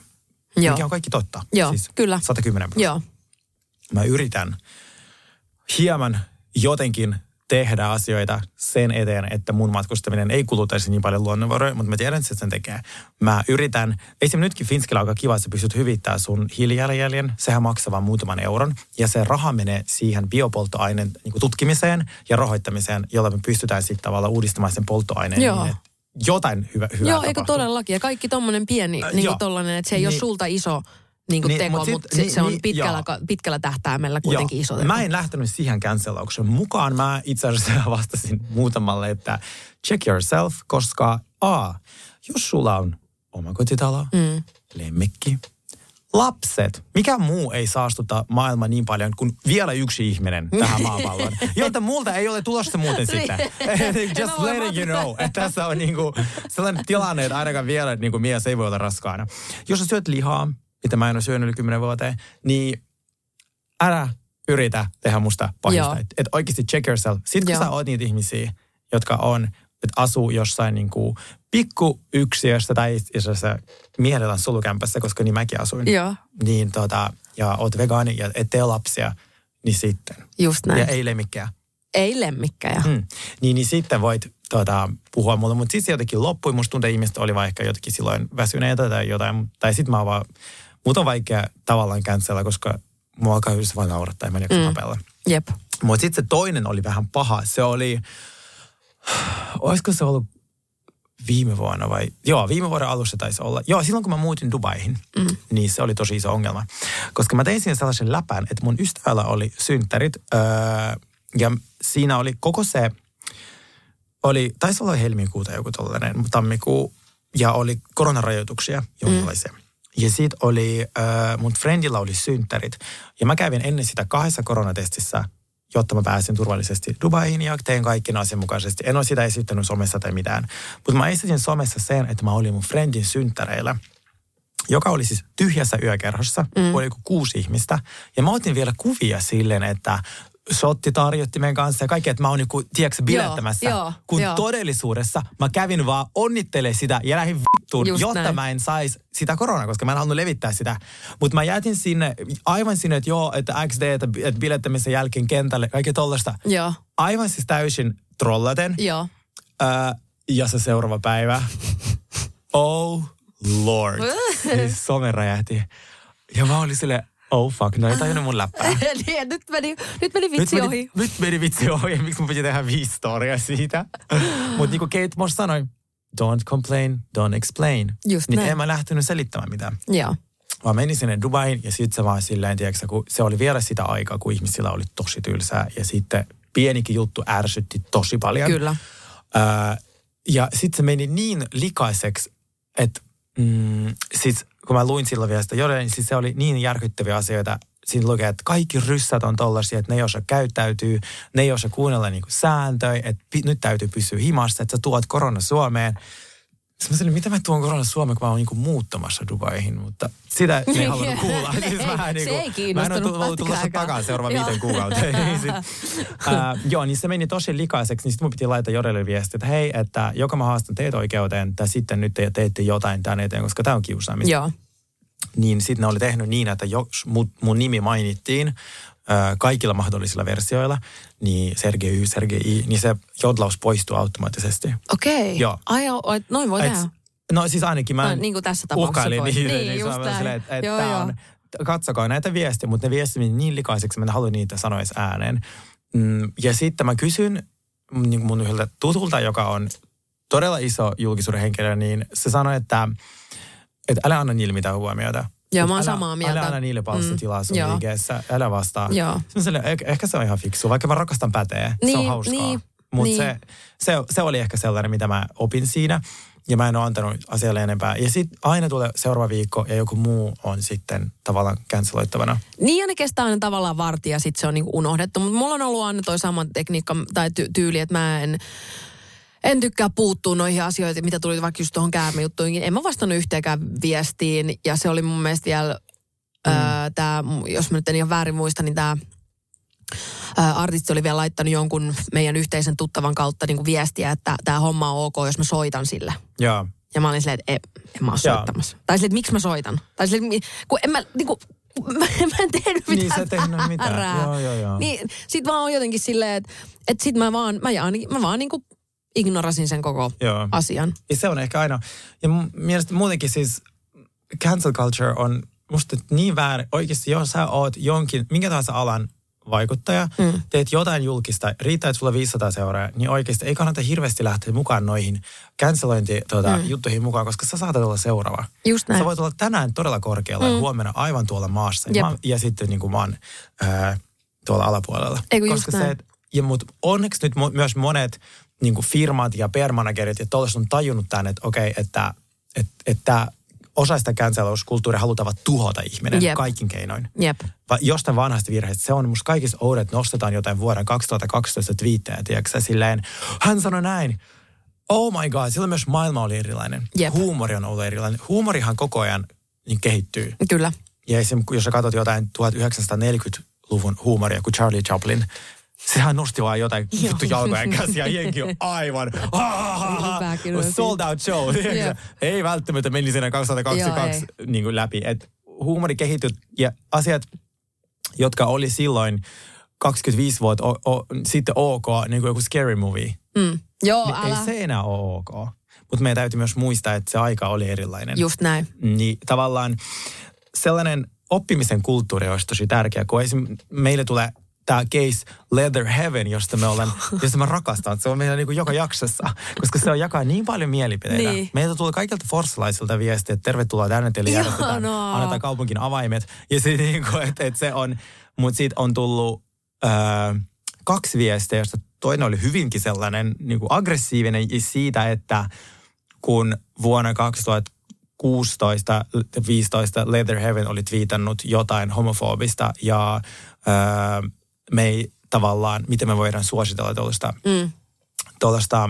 Joo. mikä on kaikki totta. Joo, siis kyllä. 110 prosenttia Joo. mä yritän hieman jotenkin tehdä asioita sen eteen, että mun matkustaminen ei kulutaisi niin paljon luonnonvaroja, mutta mä tiedän, että se sen tekee. Mä yritän, esimerkiksi nytkin Finskillä on aika kiva, että sä pystyt hyvittämään sun hiilijalanjäljen, sehän maksaa vain muutaman euron, ja se raha menee siihen biopolttoaineen niin tutkimiseen ja rahoittamiseen, jolla me pystytään sitten tavallaan uudistamaan sen polttoaineen Joo. niin, jotain hyvä, hyvää Joo, eikö tapahtuu. todellakin. Ja kaikki tommonen pieni, Äh, niin kuin tollanen, että se ei niin, ole Niin. sulta iso niin kuin Niin, teko, mut sit- mutta sit se on niin, pitkällä, ka- pitkällä tähtäimellä kuitenkin Joo. iso teko. Mä en lähtenyt siihen cancelaukseen mukaan. Mä itse asiassa <laughs> vastasin muutamalle, että check yourself, koska A, jos sulla on omakotitalo, mm. lemmikki, lapset, mikä muu ei saastuta maailmaa niin paljon kuin vielä yksi ihminen tähän maapalloon, <laughs> jotta multa ei ole tulosta muuten sitten. <laughs> Just letting you know, että tässä on niinku sellainen tilanne, että ainakaan vielä niinku mies ei voi olla raskaana. Jos sä syöt lihaa, mitä mä en ole syönyt yli 10 vuoteen, niin älä yritä tehdä musta pahista. Että et oikeasti check yourself. Sitten kun Joo. sä oot niitä ihmisiä, jotka on, että asuu jossain niin kuin pikku yksiössä tai asiassa mielellään sulukämpässä, koska niin mäkin asuin. Joo, Niin tota, ja oot vegaani ja et tee lapsia, niin sitten. just näin. Ja ei lemmikkejä. Ei lemmikkejä. Mm. Niin, niin sitten voit tota, puhua mulle. Mutta sitten se jotenkin loppui. Musta tuntuu, että ihmiset oli ehkä jotenkin silloin väsyneitä tai jotain. Tai sitten mä vaan, mut on vaikea tavallaan cancella, koska mua alkaa yhdessä vaan naurattaa ja mä en Mm. tapella. Jep. Mutta sitten se toinen oli vähän paha. Se oli, olisiko se ollut viime vuonna vai? Joo, viime vuoden alussa taisi olla. Joo, silloin kun mä muutin Dubaihin, mm. niin se oli tosi iso ongelma. Koska mä tein siinä sellaisen läpän, että mun ystävällä oli synttärit öö, ja siinä oli koko se, oli, taisi olla helmikuuta joku tollainen, tammikuu, ja oli koronarajoituksia jonkinlaisia. Mm. Ja sitten oli, äh, mun friendillä oli synttärit. Ja mä kävin ennen sitä kahdessa koronatestissä, jotta mä pääsin turvallisesti Dubaihin ja tein kaikki asianmukaisesti. En ole sitä esittänyt somessa tai mitään. Mutta mä esitin somessa sen, että mä olin mun friendin synttäreillä joka oli siis tyhjässä yökerhossa, mm. oli kuusi ihmistä. Ja mä otin vielä kuvia silleen, että sotti tarjotti meidän kanssa ja kaikki, että mä oon niinku, tiedätkö, bilettämässä. joo, kun joo. todellisuudessa mä kävin vaan onnittele sitä ja lähdin vittuun, Just jotta näin. mä en sais sitä koronaa, koska mä en halunnut levittää sitä. Mutta mä jätin sinne, aivan sinne, että joo, että XD, että, että bilettämisen jälkeen kentälle, kaikki tollasta. Joo, Aivan siis täysin trollaten. joo. Öö, ja se seuraava päivä. <laughs> Oh lord. <laughs> siis some räjähti. Ja mä olin silleen, oh fuck, no ei tajunnut mun läppää. <laughs> Nyt, meni, nyt meni Nyt vitsi meni, ohi. nyt meni vitsi ohi, miksi mun piti tehdä viisi storia siitä. <gasps> Mutta niin kuin Kate Moss sanoi, don't complain, don't explain. Just niin näin. en mä lähtenyt selittämään mitään. Joo. Vaan menin sinne Dubaiin ja sitten se vaan silleen, tiedätkö, kun se oli vielä sitä aikaa, kun ihmisillä oli tosi tylsää. Ja sitten pienikin juttu ärsytti tosi paljon. Kyllä. Öö, ja sitten se meni niin likaiseksi, että mm, siis kun mä luin silloin vielä sitä jotain, niin siis se oli niin järkyttäviä asioita. Siinä lukee, että kaikki ryssät on tollaisia, että ne ei osaa käyttäytyy, ne ei osaa kuunnella niinku sääntöjä, että nyt täytyy pysyä himassa, että sä tuot korona Suomeen. Sitten mä sanoin, mitä mä tuon korona Suomeen, kun mä oon niinku muuttamassa Dubaihin, mutta sitä ne ei halunnut kuulla. <laughs> Siis mä, Se niinku, ei mä en kiinnostanut ole ollut tulossa seuraavan Joo. viiden kuukauteen. <laughs> Niin sit, ää, joo, niin se meni tosi likaiseksi, niin sitten mun piti laittaa Jodelle viesti, että hei, että joko mä haastan teet oikeuteen, tai sitten nyt te teette jotain tämän eteen, koska tämä on kiusaamista. Joo. Niin sitten ne oli tehnyt niin, että jos mun, mun nimi mainittiin kaikilla mahdollisilla versioilla, niin Sergei Y, Sergei I, niin se jodlaus poistuu automaattisesti. Okei. Ai, joo, ai, noin voi tehdä. No siis ainakin mä No, niin kuin tässä tapauksessa uhkailin niille, Niin, niin, just niin silleen, että, että Joo, joo. on, katsokaa näitä viestiä, mutta ne viestit meni niin likaiseksi, mä en halua niitä sanoa edes ääneen. Mm, ja sitten mä kysyn mm, niin mun yhdeltä tutulta, joka on todella iso julkisuuden henkilö, niin se sanoi, että, että älä anna niille mitään huomiota. Joo, mä oon älä, samaa mieltä. Älä anna niille palstatilaa sun joo. liikeessä, älä vastaa. Joo. Se on silleen, ehkä, ehkä se on ihan fiksu, vaikka mä rakastan päteä. se on Niin, hauskaa. niin, Mutta niin. se, se, se oli ehkä sellainen, mitä mä opin siinä. ja mä en ole antanut asialle enempää. Ja sitten aina tulee seuraava viikko ja joku muu on sitten tavallaan canceloittavana. Niin ja ne kestää aina tavallaan vartia ja sitten se on niinku unohdettu. Mutta mulla on ollut aina toi sama tekniikka tai ty- tyyli, että mä en, en tykkää puuttua noihin asioihin, mitä tuli vaikka just tuohon käämijuttuihin. En mä vastannut yhteenkään viestiin ja se oli mun mielestä vielä, mm. tää, jos mä nyt en ihan väärin muista, niin tämä artisti oli vielä laittanut jonkun meidän yhteisen tuttavan kautta niin kuin viestiä, että tämä homma on ok, jos mä soitan sille. Joo. Ja mä olin silleen, että en, en mä ole soittamassa. Tai silleen, että miksi mä soitan? Tai silleen, kun en mä, niin kuin, <laughs> mä, mä en tehnyt Niin, mitään sä et tehnyt mitään. <laughs> Joo, joo, joo. Niin, sit vaan on jotenkin silleen, että, että sit mä vaan, mä, jaan, mä vaan niin kuin ignorasin sen koko Joo. asian. Ja se on ehkä aina. Ja mun mielestä muutenkin siis cancel culture on musta niin väärin. Oikeasti, jos sä oot jonkin, minkä tahansa alan vaikuttaja, mm. teet jotain julkista, riittää, että sulla on 500 seuraa, niin oikeasti ei kannata hirveästi lähteä mukaan noihin cancelointi tuota, mm. mukaan, koska sä saatat olla seuraava. Just näin. Sä voit olla tänään todella korkealla mm. ja huomenna aivan tuolla maassa. Jep. Mä, ja sitten niin kuin mä oon ää, tuolla alapuolella. Ei kun koska se, ja mut onneksi nyt mo- myös monet niin kuin firmat ja PR-managerit ja tollaset on tajunnut tämän, että okei, että, että, että osa sitä cancelauskulttuuria halutaan vaan tuhota ihminen Jep. kaikin keinoin. Jep. Va- jostain vanhasta virheestä. Se on musta kaikissa oudet, että nostetaan jotain vuoden 2012 twiittejä, tiedätkö silleen, hän sanoi näin. Oh my god, silloin myös maailma oli erilainen. Jep. Huumori on ollut erilainen. Huumorihan koko ajan niin kehittyy. Kyllä. Ja esim, jos sä katsot jotain 1940-luvun huumoria kuin Charlie Chaplin, sehän nosti vaan jotain vittu jalkojen käsiä. Jenki on aivan oli. sold out show. Ei välttämättä meni siinä 2022 niin kuin läpi. Et huumori kehittyy ja asiat, jotka oli silloin 25 vuotta o, o, sitten ok, niin kuin joku scary movie. Mm. Joo, Niin älä. ei se enää ole ok. Mutta meidän täytyy myös muistaa, että se aika oli erilainen Just näin. niin tavallaan sellainen oppimisen kulttuuri olisi tosi tärkeä, kun esim. meille tulee tämä case Leather Heaven, josta me ollaan, <laughs> josta mä rakastan. Se on meillä niin kuin joka jaksossa, koska se on jakaa niin paljon mielipiteitä. Niin. Meiltä tulee kaikilta forssalaisilta viestiä, että tervetuloa tänne, teille järjestetään, annetaan kaupunkin avaimet. Ja se, niin kuin, että, että se on, mutta siitä on tullut öö, kaksi viestiä, josta toinen oli hyvinkin sellainen niin kuin aggressiivinen ja siitä, että kun vuonna 2016 15 Leather Heaven oli twiitannut jotain homofobista ja öö, me ei tavallaan, miten me voidaan suositella tuollaista Mm. tuollaista.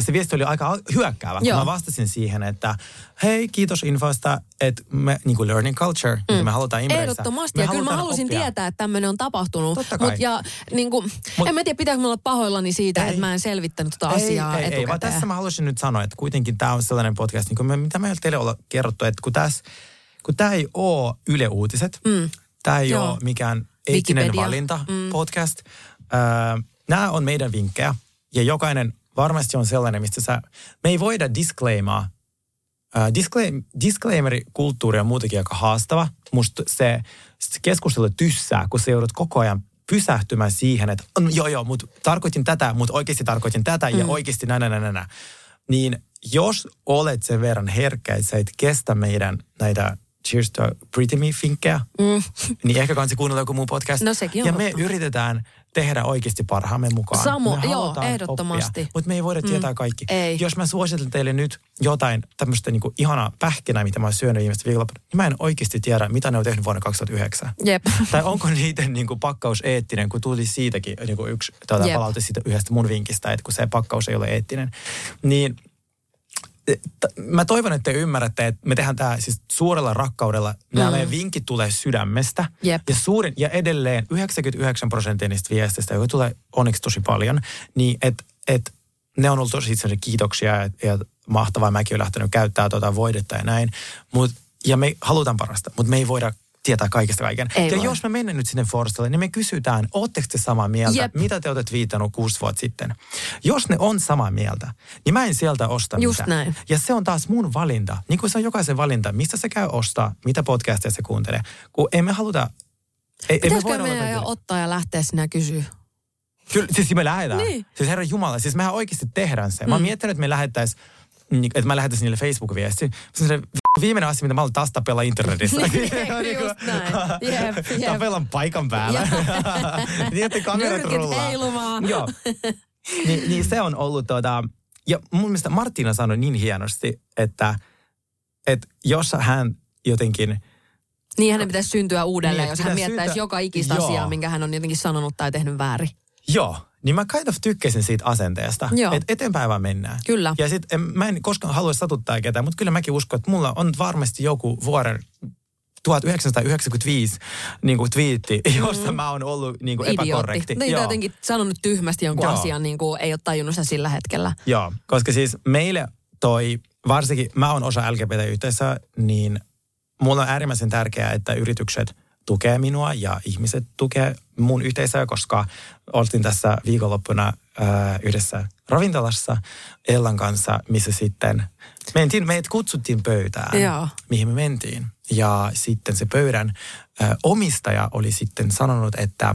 Se viesti oli aika hyökkäävä. kun Joo. Mä vastasin siihen, että hei, kiitos infosta, että me, niin kuin learning culture, mm. mitä me halutaan Imreissä. Ehdottomasti. Me ja kyllä mä halusin oppia. tietää, että tämmöinen on tapahtunut. Totta kai. Mut ja niin kuin, Mut- en mä tiedä, pitääkö mä olla pahoillani siitä, Ei. että mä en selvittänyt tota asiaa ei, ei, ei, vaan tässä mä haluaisin nyt sanoa, että kuitenkin tämä on sellainen podcast, niin kuin me, mitä me ei teille olla kerrottu, että kun, tässä, kun tämä ei ole Yle Uutiset, mm. tämä ei Joo. ole mikään eettinen Wikipedia. valinta mm. podcast, öö, nämä on meidän vinkkejä ja jokainen varmasti on sellainen, mistä sä, me ei voida disclaimaa Uh, disclaim, disclaimeri-kulttuuri on muutenkin aika haastava. Musta se, se keskustelu tyssää, kun sä joudut koko ajan pysähtymään siihen, että on, joo joo, mutta tarkoitin tätä, mutta oikeasti tarkoitin tätä mm. ja oikeasti näin, näin, näin, näin. Niin jos olet sen verran herkkä, että sä et kestä meidän näitä Cheers to Pretty Me-finkkejä, mm. niin ehkä kansi kuunnella joku muu podcast. No sekin on Ja me totta. yritetään tehdä oikeasti parhaamme mukaan. Samo- me joo, ehdottomasti. Mutta me ei voida tietää kaikki. Ei. Jos mä suosittelen teille nyt jotain tämmöistä niinku ihanaa pähkinää, mitä mä oon syönyt viimeistä viikolla, niin mä en oikeasti tiedä, mitä ne on tehnyt vuonna 2009. Jep. <laughs> Tai onko niiden niinku pakkaus eettinen, kun tuli siitäkin niinku yksi tuota, palaute siitä yhdestä mun vinkistä, että kun se pakkaus ei ole eettinen. Niin mä toivon, että te ymmärrätte, että me tehdään tämä siis suurella rakkaudella. Nämä mm. meidän vinkit tulee sydämestä. Jep. Ja, suurin, ja edelleen 99 prosenttia niistä viesteistä, joita tulee onneksi tosi paljon, niin että et, ne on ollut tosi itse kiitoksia ja, ja mahtavaa. Mäkin olen lähtenyt käyttää tuota voidetta ja näin. Mut, ja me halutaan parasta, mutta me ei voida tietää kaikesta kaiken. Ei ja voi. jos me mennään nyt sinne Forstalle, niin me kysytään, ootteko te samaa mieltä? Jep. Mitä te olette viitannut kuusi vuotta sitten? Jos ne on samaa mieltä, niin mä en sieltä osta Just mitään. näin. Ja se on taas mun valinta. Niin kuin se on jokaisen valinta, mistä se käy ostaa, mitä podcastia se kuuntelee. Kun ei me haluta... Ei, me Pitäisikö voida meidän jo ottaa ja lähteä sinä kysyä? Kyllä, siis me lähdetään. Niin. Siis herra Jumala, siis mehän oikeasti tehdään se. Mä oon miettinyt, että me lähettäisiin että mä lähettäisin niille Facebook-viesti. Viimeinen asia, mitä mä haluan taas tapella internetissä. <laughs> Just näin. Jep, jep. Tapellaan paikan päällä. <laughs> niin, että kamerat rullaa. heilumaan. Joo. Ni, niin se on ollut tuota, ja mun mielestä Martina sanoi niin hienosti, että, että jos hän jotenkin, Niin hänen pitäisi syntyä uudelleen, Niin, jos hän miettäisi syntyä- joka ikistä Joo. asiaa, minkä hän on jotenkin sanonut tai tehnyt väärin. Joo, niin mä kind of tykkäsin siitä asenteesta, Joo. että eteenpäin vaan mennään. Kyllä. Ja sit en, mä en koskaan halua satuttaa ketään, mutta kyllä mäkin uskon, että mulla on varmasti joku vuoden 1995 niin kuin twiitti, josta mä oon ollut niin kuin epäkorrekti. Niin, tai jotenkin sanonut tyhmästi jonkun Joo. asian, niin kuin ei ole tajunnut sitä sillä hetkellä. Joo, koska siis meille toi, varsinkin mä oon osa LGBT-yhteisöä, niin mulla on äärimmäisen tärkeää, että yritykset tukee minua ja ihmiset tukee mun yhteisöä, koska oltiin tässä viikonloppuna äh, yhdessä ravintolassa Ellan kanssa, missä sitten mentiin, meidät kutsuttiin pöytään, Joo. mihin me mentiin. Ja sitten se pöydän äh, omistaja oli sitten sanonut, että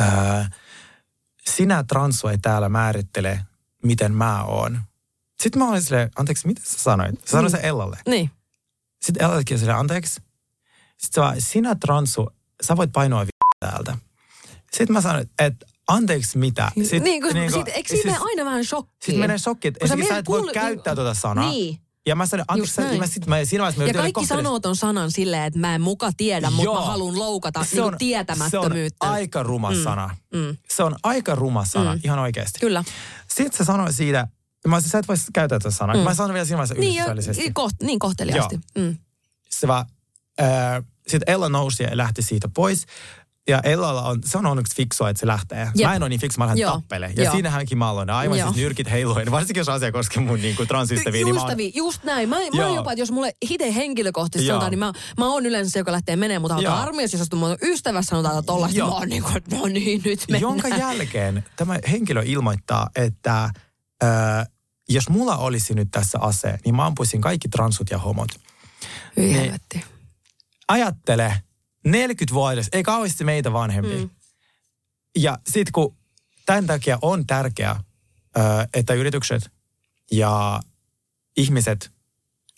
äh, sinä transu ei täällä määrittele, miten mä oon. Sitten mä olin silleen, anteeksi, mitä sä sanoit? Sä sanoit sen Ellalle. Niin. Sitten Ellallekin silleen, anteeksi. Sitten vaan, sinä transu, sä voit painoa vi- täältä. Sitten mä sanoin, että anteeksi mitä? Sitten, niin, kun, sit, eikö siinä mene aina vähän shokkiin? Sitten menee shokki, että Kun sä et voi kuule- käyttää tuota sanaa. Niin. Ja mä sanoin, anteeksi, sä, mä, sit, mä, siinä vaiheessa mä Ja kaikki sanoo ton sanan silleen, että mä en muka tiedä, mutta Joo. mä haluan loukata Se niin on- tietämättömyyttä. Se on aika ruma Mm. sana. Mm. Se on aika ruma sana, ihan oikeasti. Kyllä. Sitten se sanoi siitä, mä olisin, sä et voisi käyttää tätä sanaa. Mm. Mä sanoin vielä siinä vaiheessa Niin, ystävällisesti. niin, koht, niin kohteliaasti. Mm. Se vaan, äh, sitten Ella nousi ja lähti siitä pois. Ja Ellalla on, se on onneksi fiksua, että se lähtee. Jep. Mä en ole niin fiksu, mä lähden tappele. Ja Joo. siinähänkin mä aloin aivan Joo. siis nyrkit heiluen. Varsinkin jos asia koskee mun niin kuin transystäviä. niin mä oon- just näin. Mä, mä Joo. oon jopa, että jos mulle itse henkilökohtaisesti sanotaan, niin mä, mä oon yleensä se, joka lähtee menemään, mutta auto armias, jos mun ystävässä sanotaan, että tollaista, Joo. mä oon niin kuin, no niin, nyt mennään. Jonka jälkeen tämä henkilö ilmoittaa, että äh, jos mulla olisi nyt tässä ase, niin mä ampuisin kaikki transut ja homot. Hyi Niin. helvetti. Ajattele, 40-vuotias, ei kauheasti meitä vanhempi. Mm. Ja sitten kun tämän takia on tärkeää, että yritykset ja ihmiset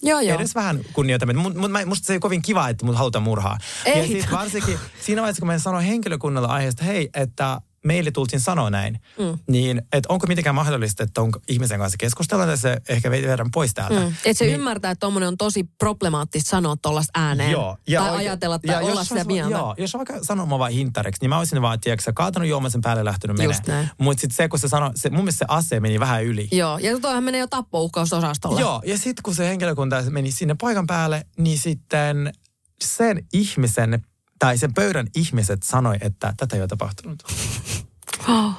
Joo, joo. edes vähän kunnioitamme. Mut, mut, mä- musta se ei kovin kiva, että mut halutaan murhaa. Ei. Ja sitten varsinkin siinä vaiheessa, kun mä sanoin henkilökunnalle aiheesta, hei, että meille tultiin sanoa näin, Mm. niin että onko mitenkään mahdollista, että onko ihmisen kanssa keskustella ja se ehkä viedään pois täältä. Mm. Että se niin. ymmärtää, että tommonen on tosi problemaattista sanoa tollasta ääneen. Joo. tai oike- ajatella tai olla jos sitä mieltä. Joo, jos on vaikka sanoo mua vaan hintariksi, niin mä olisin vaan, tiedätkö, kaatanut juoman sen päälle ja lähtenyt näin. Mutta sitten se, kun se sanoi, se, mun mielestä se ase meni vähän yli. Joo, ja toihan menee jo tappouhkausosastolle. Joo, ja sitten kun se henkilökunta meni sinne paikan päälle, niin sitten sen ihmisen, tai sen pöydän ihmiset sanoi, että tätä ei ole tapahtunut. Oh.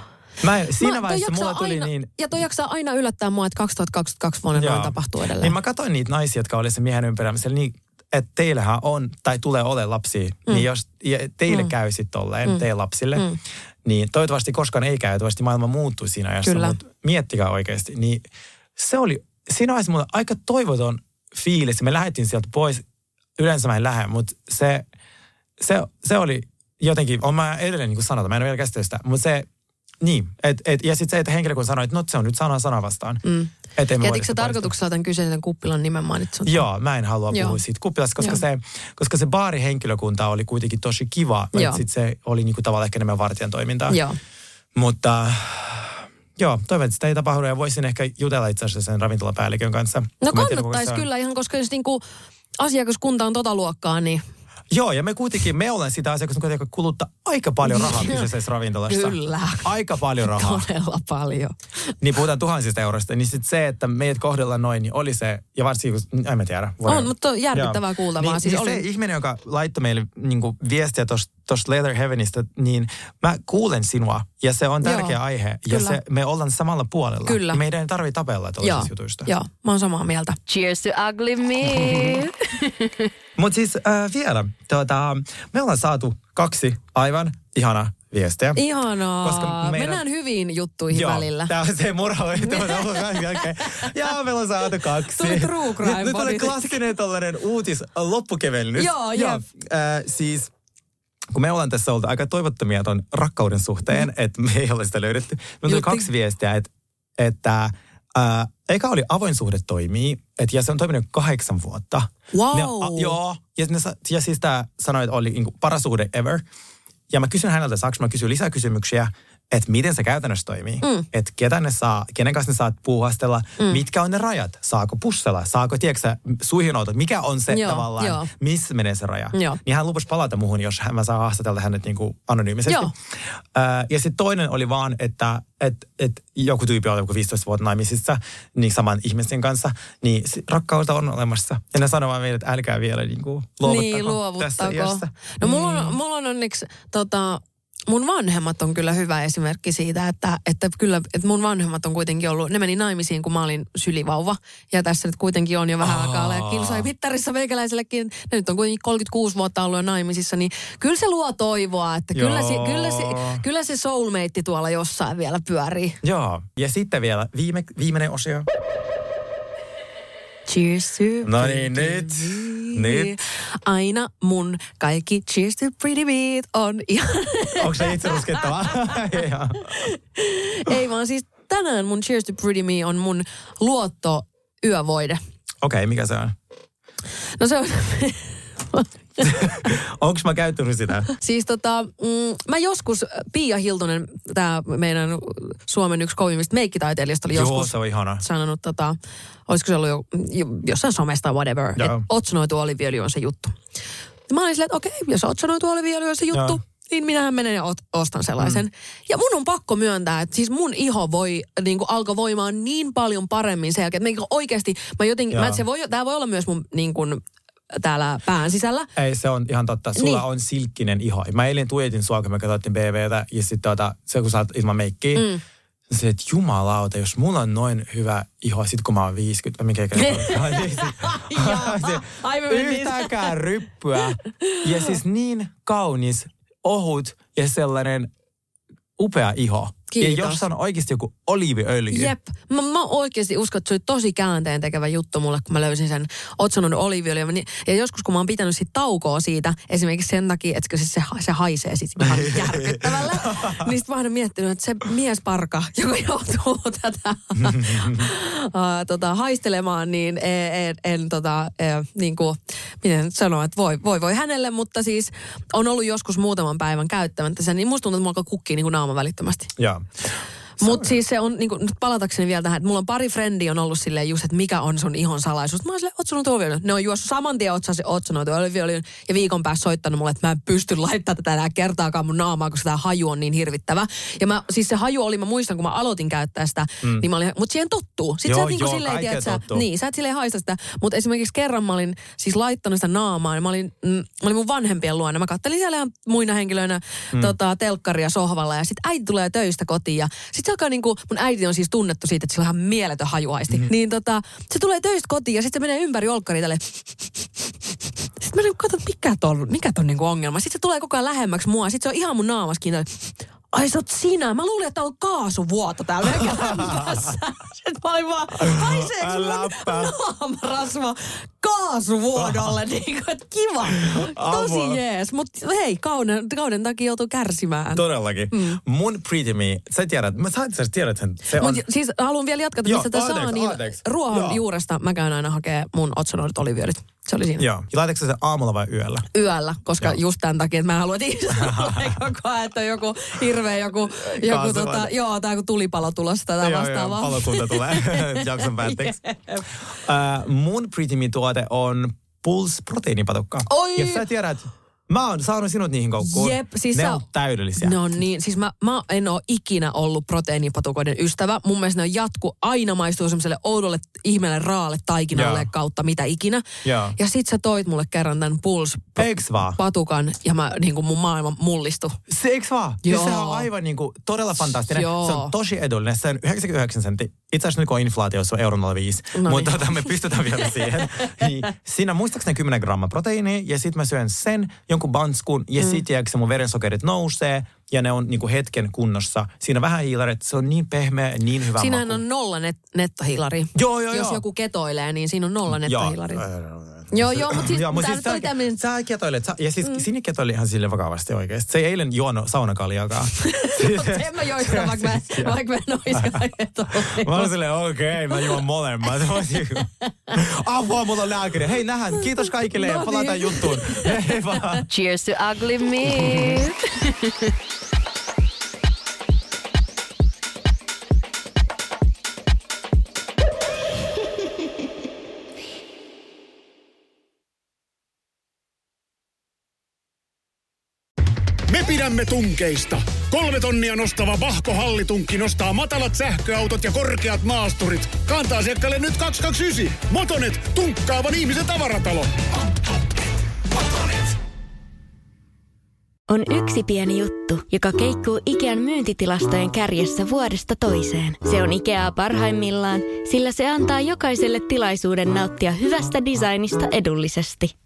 Mä, siinä toi vaiheessa mulla tuli aina, niin... Ja toi jaksaa aina yllättää mua, että 2022 vuonna Joo. noin tapahtuu edelleen. Niin mä katsoin niitä naisia, jotka oli sen miehen ympärillä, siellä niin, että teillähän on, tai tulee ole lapsia, mm. niin jos teille mm. käy sitten tolleen, mm. teidän lapsille, mm. niin toivottavasti koskaan ei käy, toivottavasti maailma muuttuu siinä ajassa, Kyllä. mutta miettikää oikeasti. Niin se oli, siinä vaiheessa mulla aika toivoton fiilis, me lähdettiin sieltä pois, yleensä mä en lähde, mutta se, se, se oli jotenkin, on mä edelleen niin kuin sanotaan, mä en ole vielä käsitellyt sitä, mutta se, niin, et, et, ja sitten se, että henkilökunta sanoi, että no se on nyt sana sana vastaan. Mm. Jätitkö sä tarkoituksella tämän kyseisen kuppilan nimen mainitsun? Joo, mä en halua Joo. puhua siitä kuppilasta, koska Joo. se, koska se baarihenkilökunta oli kuitenkin tosi kiva. Sitten se oli niinku tavallaan ehkä enemmän vartijan toimintaa. Joo. Mutta joo, toivon, että sitä ei tapahdu ja voisin ehkä jutella itse asiassa sen ravintolapäällikön kanssa. No kun tiedä, kannattaisi kyllä ihan, koska jos niinku asiakaskunta on tota luokkaa, niin Joo, ja me kuitenkin, me ollaan sitä asiakasta, joka kuluttaa aika paljon rahaa kyseisessä ravintolassa. Kyllä. Aika paljon rahaa. todella paljon. niin puhutaan tuhansista euroista. Niin sitten se, että meidät kohdellaan noin, niin oli se, ja varsinkin, kun, en mä tiedä. On, mutta on järkyttävää Joo. kuultavaa. Niin, Siis niin oli- se ihminen, joka laittoi meille niin viestiä tuosta Leather Heavenistä, niin mä kuulen sinua, ja se on tärkeä Joo, aihe, ja kyllä. se, me ollaan samalla puolella. Kyllä. Ja meidän ei tarvitse tapella Joo, tuollaisista jutuista. joo, mä oon samaa mieltä. Cheers to ugly me. <laughs> Mutta siis äh, vielä, tuota, me ollaan saatu kaksi aivan ihana viestiä. Ihanaa. Koska meidän- Mennään hyviin juttuihin Joo, välillä. Tää on se murha. <laughs> <laughs> ja meillä on saatu kaksi. Tuli true crime Nyt, nyt body. klassinen tollainen uutis loppukevennys. Joo, jep. Äh, siis kun me ollaan tässä oltu aika toivottomia ton rakkauden suhteen, että me ei ole sitä löydetty. Me tuli kaksi viestiä, että, että äh, eka oli avoin suhde toimii, että ja se on toiminut kahdeksan vuotta. Wow. Ne, a, joo, ja, ne, ja siis tämä sanoi, että oli niinku paras suhde ever. Ja mä kysyn häneltä, saanko mä kysyä lisää kysymyksiä. Että miten se käytännössä toimii. Mm. Että ketä ne saa, kenen kanssa ne saat puuhastella, mm. mitkä on ne rajat. Saako pussella, saako, tiedätkö suihin outot, mikä on se Joo, tavallaan, joo. missä menee se raja. Joo. Niin hän lupasi palata muuhun, jos hän, mä saan haastatella hänet niin kuin anonyymisesti. Joo. Ää, ja sitten toinen oli vaan, että et, et joku tyyppi on joku 15 vuotta naimisissa niin saman ihmisen kanssa, niin rakkautta on olemassa. Ja ne sanoo vaan meille, että älkää vielä niin kuin, luovuttako, niin, tässä luovuttako. iässä. No mulla on, mulla on onneksi tota, mun vanhemmat on kyllä hyvä esimerkki siitä, että, että kyllä että mun vanhemmat on kuitenkin ollut, ne meni naimisiin, kun mä olin sylivauva. Ja tässä nyt kuitenkin on jo vähän aikaa ja kilsoi pittarissa meikäläisellekin. Ne nyt on kuitenkin 36 vuotta ollut jo naimisissa, niin kyllä se luo toivoa, että kyllä se, kyllä, se, kyllä se soulmate tuolla jossain vielä pyörii. Joo. Ja sitten vielä viime, viimeinen osio. Cheers to No niin, nyt. Nyt. Aina mun kaikki Cheers to Pretty Beat on ihan... Onko se itse ruskettava? <laughs> Ei vaan siis tänään mun Cheers to Pretty Me on mun luotto yövoide. Okei, okay, mikä se on? No se on... <laughs> Onko mä käyttänyt sitä? siis tota, mm, mä joskus, Pia Hiltunen, tämä meidän Suomen yksi kovimmista meikkitaiteilijasta oli Joo, joskus se on ihana. sanonut, tota, olisiko se ollut jo, jo, jossain somesta whatever, että otsonoitu oliviöljy on se juttu. Mä olin silleen, että okei, jos otsonoitu oliviöljy on se juttu, Joo. niin minähän menen ja ostan sellaisen. Mm. Ja mun on pakko myöntää, että siis mun iho voi, niin kuin alkoi voimaan niin paljon paremmin sen jälkeen, että niin kuin oikeasti, mä jotenkin, mä, se voi, tää voi olla myös mun niin kuin, täällä pään sisällä. Ei, se on ihan totta. Sulla Niin. on silkkinen iho. Mä eilen tuijotin sua, kun me katsottiin BVtä, ja sitten tota, se kun sä oot ilman meikkiä, mm. se, että jumalauta, jos mulla on noin hyvä iho, sit kun mä oon 50, vai mikä <laughs> <laughs> mentiin- Yhtäkään ryppyä. Ja siis niin kaunis, ohut ja sellainen upea iho. Kiitos. Ja jos on oikeasti joku oliiviöljy. Jep. Mä, mä oikeasti uskon, että se oli tosi käänteen tekevä juttu mulle, kun mä löysin sen otsonon oliiviöljyn. Ja joskus, kun mä oon pitänyt sit taukoa siitä, esimerkiksi sen takia, että se, se, se haisee sit ihan <laughs> järkyttävälle, niin sit mä oon miettinyt, että se miesparka, joka joutuu tätä <laughs> uh, tota, haistelemaan, niin en, en, en tota, eh, niin kuin, miten sanoa, että voi, voi voi hänelle, mutta siis on ollut joskus muutaman päivän käyttämättä sen, niin musta tuntuu, että mulla alkaa kukkii niin kuin naama välittömästi. Joo. Mutta siis se on, niin kuin, nyt palatakseni vielä tähän, että mulla on pari frendiä on ollut silleen just, että mikä on sun ihon salaisuus. Mä oon silleen, otsanut oliviöljyn. Ne on juossut saman tien otsasi otsanoitu oliviöljyn ja viikon päässä soittanut mulle, että mä en pysty laittamaan tätä enää kertaakaan mun naamaa, koska tämä haju on niin hirvittävä. Ja mä, siis se haju oli, mä muistan, kun mä aloitin käyttää sitä, mm. niin mä olin, mutta siihen tottuu. Sitten Joo, sä et niinku joo, silleen, tiedät, sä, niin, sä et silleen haista sitä. Mutta esimerkiksi kerran mä olin siis laittanut sitä naamaa, ja mä olin, mm, mä olin mun vanhempien luona. Mä kattelin siellä ihan muina henkilöinä mm. tota, telkkaria sohvalla, ja sitten äiti tulee töistä kotiin, ja sitten se alkaa niinku, mun äiti on siis tunnettu siitä, että sillä on ihan mieletön hajuaisti. Mm. Niin tota, se tulee töistä kotiin, ja sitten se menee ympäri olkkaria tälle. Sitten mä niinku katson, mikä ton, mikä ton niinku ongelma. Sitten se tulee koko ajan lähemmäksi mua, sitten se on ihan mun naamaskin. Ai sä oot sinä. Mä luulin, että on kaasuvuoto täällä. <laughs> Sitten mä olin vaan, haiseeko Läppä. naamarasva kaasuvuodolle? <laughs> niin kuin, että kiva. Tosi jees. Mutta hei, kauden, kauden takia joutuu kärsimään. Todellakin. Mm. Mun Pretty Me, sä tiedät, mä sä, sä tiedät sen. Se on, Mut siis haluan vielä jatkaa, mistä saa, anteeksi, niin ruohon Joo. juuresta mä käyn aina hakee mun otsonoidut oliviöljyt. Se oli siinä. Joo. Ja laitatko sen aamulla vai yöllä? yöllä, koska Joo. Just tämän takia, että mä haluan, <laughs> koko ajan, että on joku hirveä joku, joku tota, joo, tai joku tulipalo tulossa tai Joo, vastaavaa. joo, palokunta tulee <laughs> <laughs> jakson päätteeksi. Jep. Uh, mun Pretty Me-tuote on Pulse proteiinipatukka. Oi! Ja sä tiedät, mä oon saanut sinut niihin koukkuun. Jep, siis ne sä- on täydellisiä. No niin, siis mä, mä en ole ikinä ollut proteiinipatukoiden ystävä. Mun mielestä ne on jatku, aina maistuu semmoiselle oudolle ihmeelle raalle taikinalle Joo. kautta mitä ikinä. Joo. Ja sit sä toit mulle kerran tämän Puls Eiks vaan? patukan ja mä niin kuin mun maailma mullistui. Se eiks vaan? Joo. se on aivan niinku todella fantastinen. Joo. Se on tosi edullinen. Se on 99 sentti. Itse asiassa nyt kun on inflaatio, se on euron 05. No Mutta niin. tota, me pystytään vielä siihen. <laughs> niin, siinä muistaakseni 10 grammaa proteiinia ja sitten mä syön sen, jonkun banskun ja mm. sitten se mun verensokerit nousee ja ne on niinku hetken kunnossa. Siinä vähän hiilaret, se on niin pehmeä ja niin hyvä Siinähän maku. on nolla net, nettohilari. Joo, joo, Jos joo. joku ketoilee, niin siinä on nolla nettohilari. Joo. Joo, joo, mutta siis, Joo, mut siis sä, tämmönen- sä ketoilet, sä, ja siis mm. Sini ketoili ihan sille vakavasti oikeasti. Se ei eilen juonut saunakaljakaan. <laughs> en mä joista, vaikka mä, <laughs> vaikka mä en oiskaan ketolle. Mä olin silleen, okei, okay, mä juon molemmat. <laughs> Niinku, Apua, mulla on lääkäri. Hei, nähdään. Kiitos kaikille ja No niin. palataan juttuun. Hei vaan. Cheers to ugly me. Pidämme tunkeista. Kolme tonnia nostava Vahko Hallitunkki nostaa matalat sähköautot ja korkeat maasturit. Kantaa asiakkaalle nyt 229. Motonet, tunkkaavan ihmisen tavaratalo. On yksi pieni juttu, joka keikkuu Ikean myyntitilastojen kärjessä vuodesta toiseen. Se on Ikeaa parhaimmillaan, sillä se antaa jokaiselle tilaisuuden nauttia hyvästä designista edullisesti.